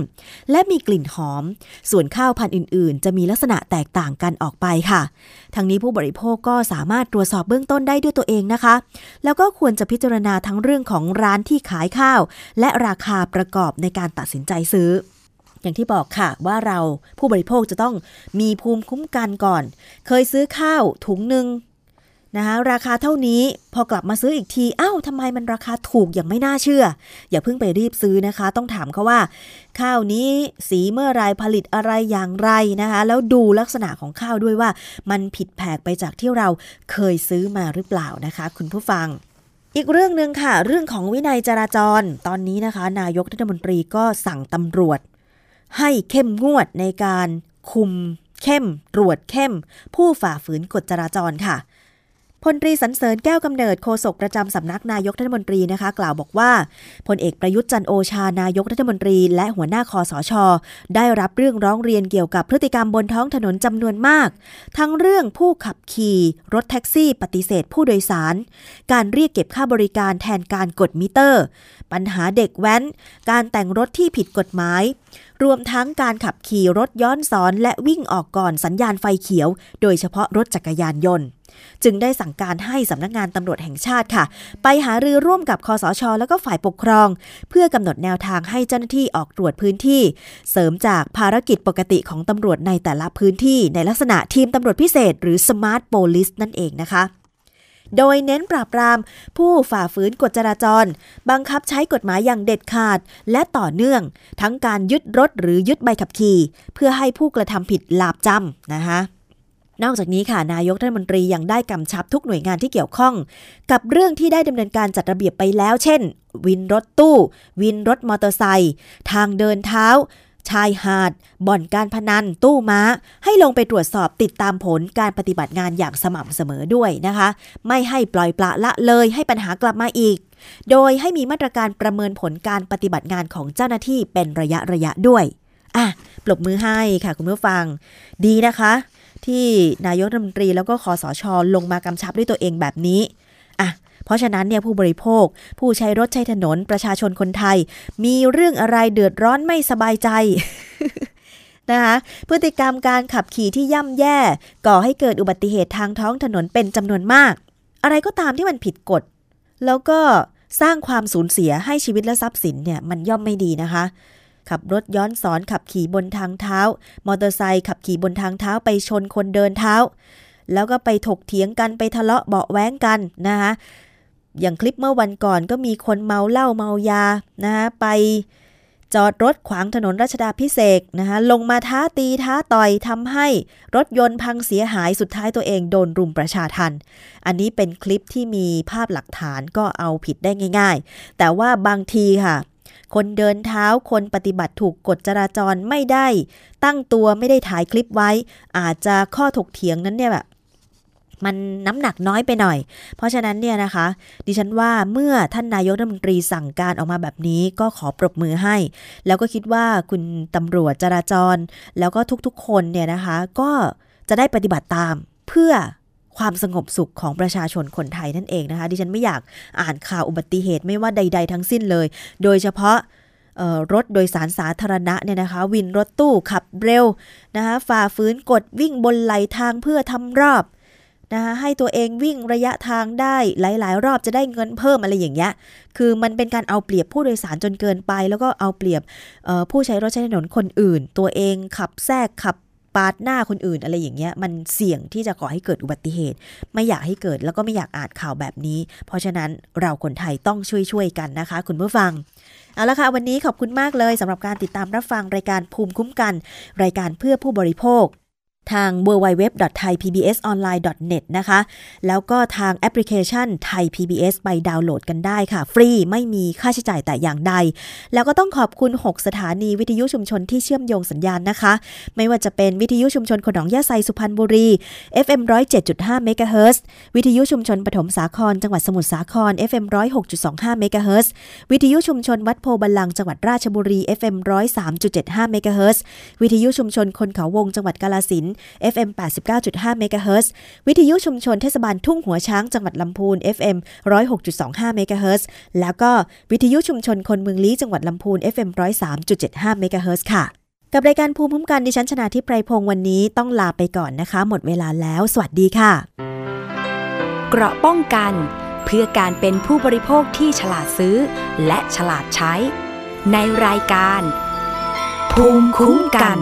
S2: และมีกลิ่นหอม ส่วนข้าวพันธุ์อื่น ๆ จะมีลักษณะแตกต่างกันออกไปค่ะทั้งนี้ผู้บริโภคก็สามารถตรวจสอบเบื้องต้นได้ด้วยตัวเองนะคะ แล้วก็ควรจะพิจารณาทั้งเรื่องของร้านที่ขายข้าว และราคาประกอบในการตัดสินใจซื้อ อย่างที่บอกค่ะว่าเราผู้บริโภคจะต้องมีภูมิคุ้มกันก่อน เคยซื้อข้าวถุงหนึ่ง นะคะราคาเท่านี้พอกลับมาซื้ออีกทีอ้าวทำไมมันราคาถูกอย่างไม่น่าเชื่อ อย่าเพิ่งไปรีบซื้อนะคะ ต้องถามเขาว่า ข้าวนี้สีเมื่อไรผลิตอะไรอย่างไรนะคะ แล้วดูลักษณะของข้าวด้วยว่า มันผิดแผกไปจากที่เราเคยซื้อมาหรือเปล่านะคะ คุณผู้ฟังอีกเรื่องหนึ่งค่ะ เรื่องของวินัยจราจร ตอนนี้นะคะ นายกรัฐมนตรีก็สั่งตำรวจ ให้เข้มงวดในการคุมเข้ม ตรวจเข้ม ผู้ฝ่าฝืนกฎจราจรค่ะ พลตรีสรรเสริญแก้วกำเนิดโฆษกประจำสำนักนายกรัฐมนตรีนะคะ กล่าวบอกว่าพลเอกประยุทธ์จันทร์โอชานายกรัฐมนตรี และหัวหน้าคสช. ได้รับเรื่องร้องเรียนเกี่ยวกับพฤติกรรมบนท้องถนนจำนวนมาก ทั้งเรื่องผู้ขับขี่รถแท็กซี่ ปฏิเสธผู้โดยสาร การเรียกเก็บค่าบริการแทนการกดมิเตอร์ ปัญหาเด็กแว้น การแต่งรถที่ผิดกฎหมาย รวมทั้งการขับขี่รถย้อนสอนและวิ่งออกก่อนสัญญาณไฟเขียว โดยเฉพาะรถจักรยานยนต์ จึงได้สั่งการให้สำนักงานตำรวจแห่งชาติค่ะ ไปหารือร่วมกับคอสชแล้วก็ฝ่ายปกครอง เพื่อกำหนดแนวทางให้เจ้าหน้าที่ออกตรวจพื้นที่ เสริมจากภารกิจปกติของตำรวจในแต่ละพื้นที่ ในลักษณะทีมตำรวจพิเศษ หรือ Smart Police นั่นเองนะคะ โดยเน้นปราบปราม ผู้ฝ่าฝืนกฎจราจร บังคับใช้กฎหมายอย่างเด็ดขาดและต่อเนื่อง ทั้งการยึดรถหรือยึดใบขับขี่ เพื่อให้ผู้กระทำผิดลาบจำนะคะนอกจากนี้ค่ะนายกรัฐมนตรียังได้กำชับทุกหน่วยงานที่เกี่ยวข้อง กับเรื่องที่ได้ดำเนินการจัดระเบียบไปแล้ว เช่น วินรถตู้ วินรถมอเตอร์ไซค์ทางเดินเท้า ชายหาด บ่อนการพนัน ตู้ม้า ให้ลงไปตรวจสอบติดตามผลการปฏิบัติงานอย่างสม่ำเสมอด้วยนะคะ ไม่ให้ปล่อยปละละเลยให้ปัญหากลับมาอีก โดยให้มีมาตรการประเมินผลการปฏิบัติงานของเจ้าหน้าที่เป็นระยะระยะด้วยอะปรบมือให้ค่ะคุณผู้ฟัง ดีนะคะ ที่นายกรัฐมนตรีแล้วก็คอสชลงมากำชับด้วยตัวเองแบบนี้ เพราะฉะนั้นเนี่ยผู้บริโภค ผู้ใช้รถใช้ถนนประชาชนคนไทย มีเรื่องอะไรเดือดร้อนไม่สบายใจนะคะพฤติกรรมการขับขี่ที่ย่ำแย่ ก่อให้เกิดอุบัติเหตุทางท้องถนนเป็นจำนวนมาก อะไรก็ตามที่มันผิดกฎ แล้วก็สร้างความสูญเสียให้ชีวิตและทรัพย์สินเนี่ยมันย่อมไม่ดีนะคะ ขับรถย้อนสอนขับขี่บนทางเท้า มอเตอร์ไซค์ขับขี่บนทางเท้าไปชนคนเดินเท้า แล้วก็ไปถกเถียงกันไปทะเลาะเบาะแว้งกันนะคะ อย่างคลิปเมื่อวันก่อนก็มีคนเมาเหล้าเมายานะคะไปจอดรถขวางถนนรัชดาพิเศษนะคะลงมาท้าตีท้าต่อยทำให้รถยนต์พังเสียหายสุดท้ายตัวเองโดนรุมประชาทัน อันนี้เป็นคลิปที่มีภาพหลักฐานก็เอาผิดได้ง่าย ๆ แต่ว่าบางทีค่ะ คนเดินเท้าคนปฏิบัติถูกกฎจราจรไม่ได้ ตั้งตัวไม่ได้ถ่ายคลิปไว้ อาจจะข้อถกเถียงนั้นเนี่ยแบบ มันน้ำหนักน้อยไปหน่อย เพราะฉะนั้นเนี่ยนะคะ ดิฉันว่าเมื่อท่านนายกรัฐมนตรีสั่งการออกมาแบบนี้ก็ขอปรบมือให้ แล้วก็คิดว่าคุณตำรวจจราจร แล้วก็ทุกๆคนเนี่ยนะคะ ก็จะได้ปฏิบัติตามเพื่อความสงบสุขของประชาชนคนไทยนั่นเองนะคะ ดิฉันไม่อยากอ่านข่าวอุบัติเหตุไม่ว่าใด ๆ ทั้งสิ้นเลย โดยเฉพาะรถโดยสารสาธารณะเนี่ยนะคะ วินรถตู้ขับเร็วนะคะฝ่าฝืนกฎวิ่งบนไหลทางเพื่อทำรอบ นะคะให้ตัวเองวิ่งระยะทางได้หลาย ๆ รอบจะได้เงินเพิ่มอะไรอย่างเงี้ย คือมันเป็นการเอาเปรียบผู้โดยสารจนเกินไป แล้วก็เอาเปรียบผู้ใช้รถใช้ถนนคนอื่น ตัวเองขับแทรกขับปาดหน้าคนอื่นอะไรอย่างเงี้ยมันเสี่ยงที่จะก่อให้เกิดอุบัติเหตุ ไม่อยากให้เกิดแล้วก็ไม่อยากอ่านข่าวแบบนี้ เพราะฉะนั้นเราคนไทยต้องช่วยๆกันนะคะ คุณผู้ฟังเอาละค่ะ วันนี้ขอบคุณมากเลยสำหรับการติดตามรับฟังรายการภูมิคุ้มกัน รายการเพื่อผู้บริโภค ทาง www.thaipbsonline.net นะคะ แล้วก็ทางแอปพลิเคชันไทย PBS ไปดาวน์โหลดกันได้ค่ะ ฟรีไม่มีค่าใช้จ่ายแต่อย่างใด แล้วก็ต้องขอบคุณ 6 สถานีวิทยุชุมชนที่เชื่อมโยงสัญญาณนะคะ ไม่ว่าจะเป็นวิทยุชุมชนคนองยาไซสุพรรณบุรี FM 107.5 MHz วิทยุชุมชนปฐมสาคร จังหวัดสมุทรสาคร FM 106.25 MHz วิทยุชุมชนวัดโพบัลลังจังหวัดราชบุรี FM 103.75 MHz วิทยุชุมชนคนเขาวงจังหวัดกาฬสิน FM 89.5 MHz วิทยุชุมชนเทศบาลทุ่งหัวช้างจังหวัดลำพูน FM 106.25 MHz แล้วก็วิทยุชุมชนคนเมืองลี้จังหวัดลำพูน FM 103.75 MHz ค่ะ กับรายการภูมิคุ้มกันดิฉันชนะทิพไพรพงศ์วันนี้ต้องลาไปก่อนนะคะ หมดเวลาแล้ว สวัสดีค่ะ
S4: เกราะป้องกันเพื่อการเป็นผู้บริโภคที่ฉลาดซื้อ และฉลาดใช้ ในรายการ ภูมิคุ้มกัน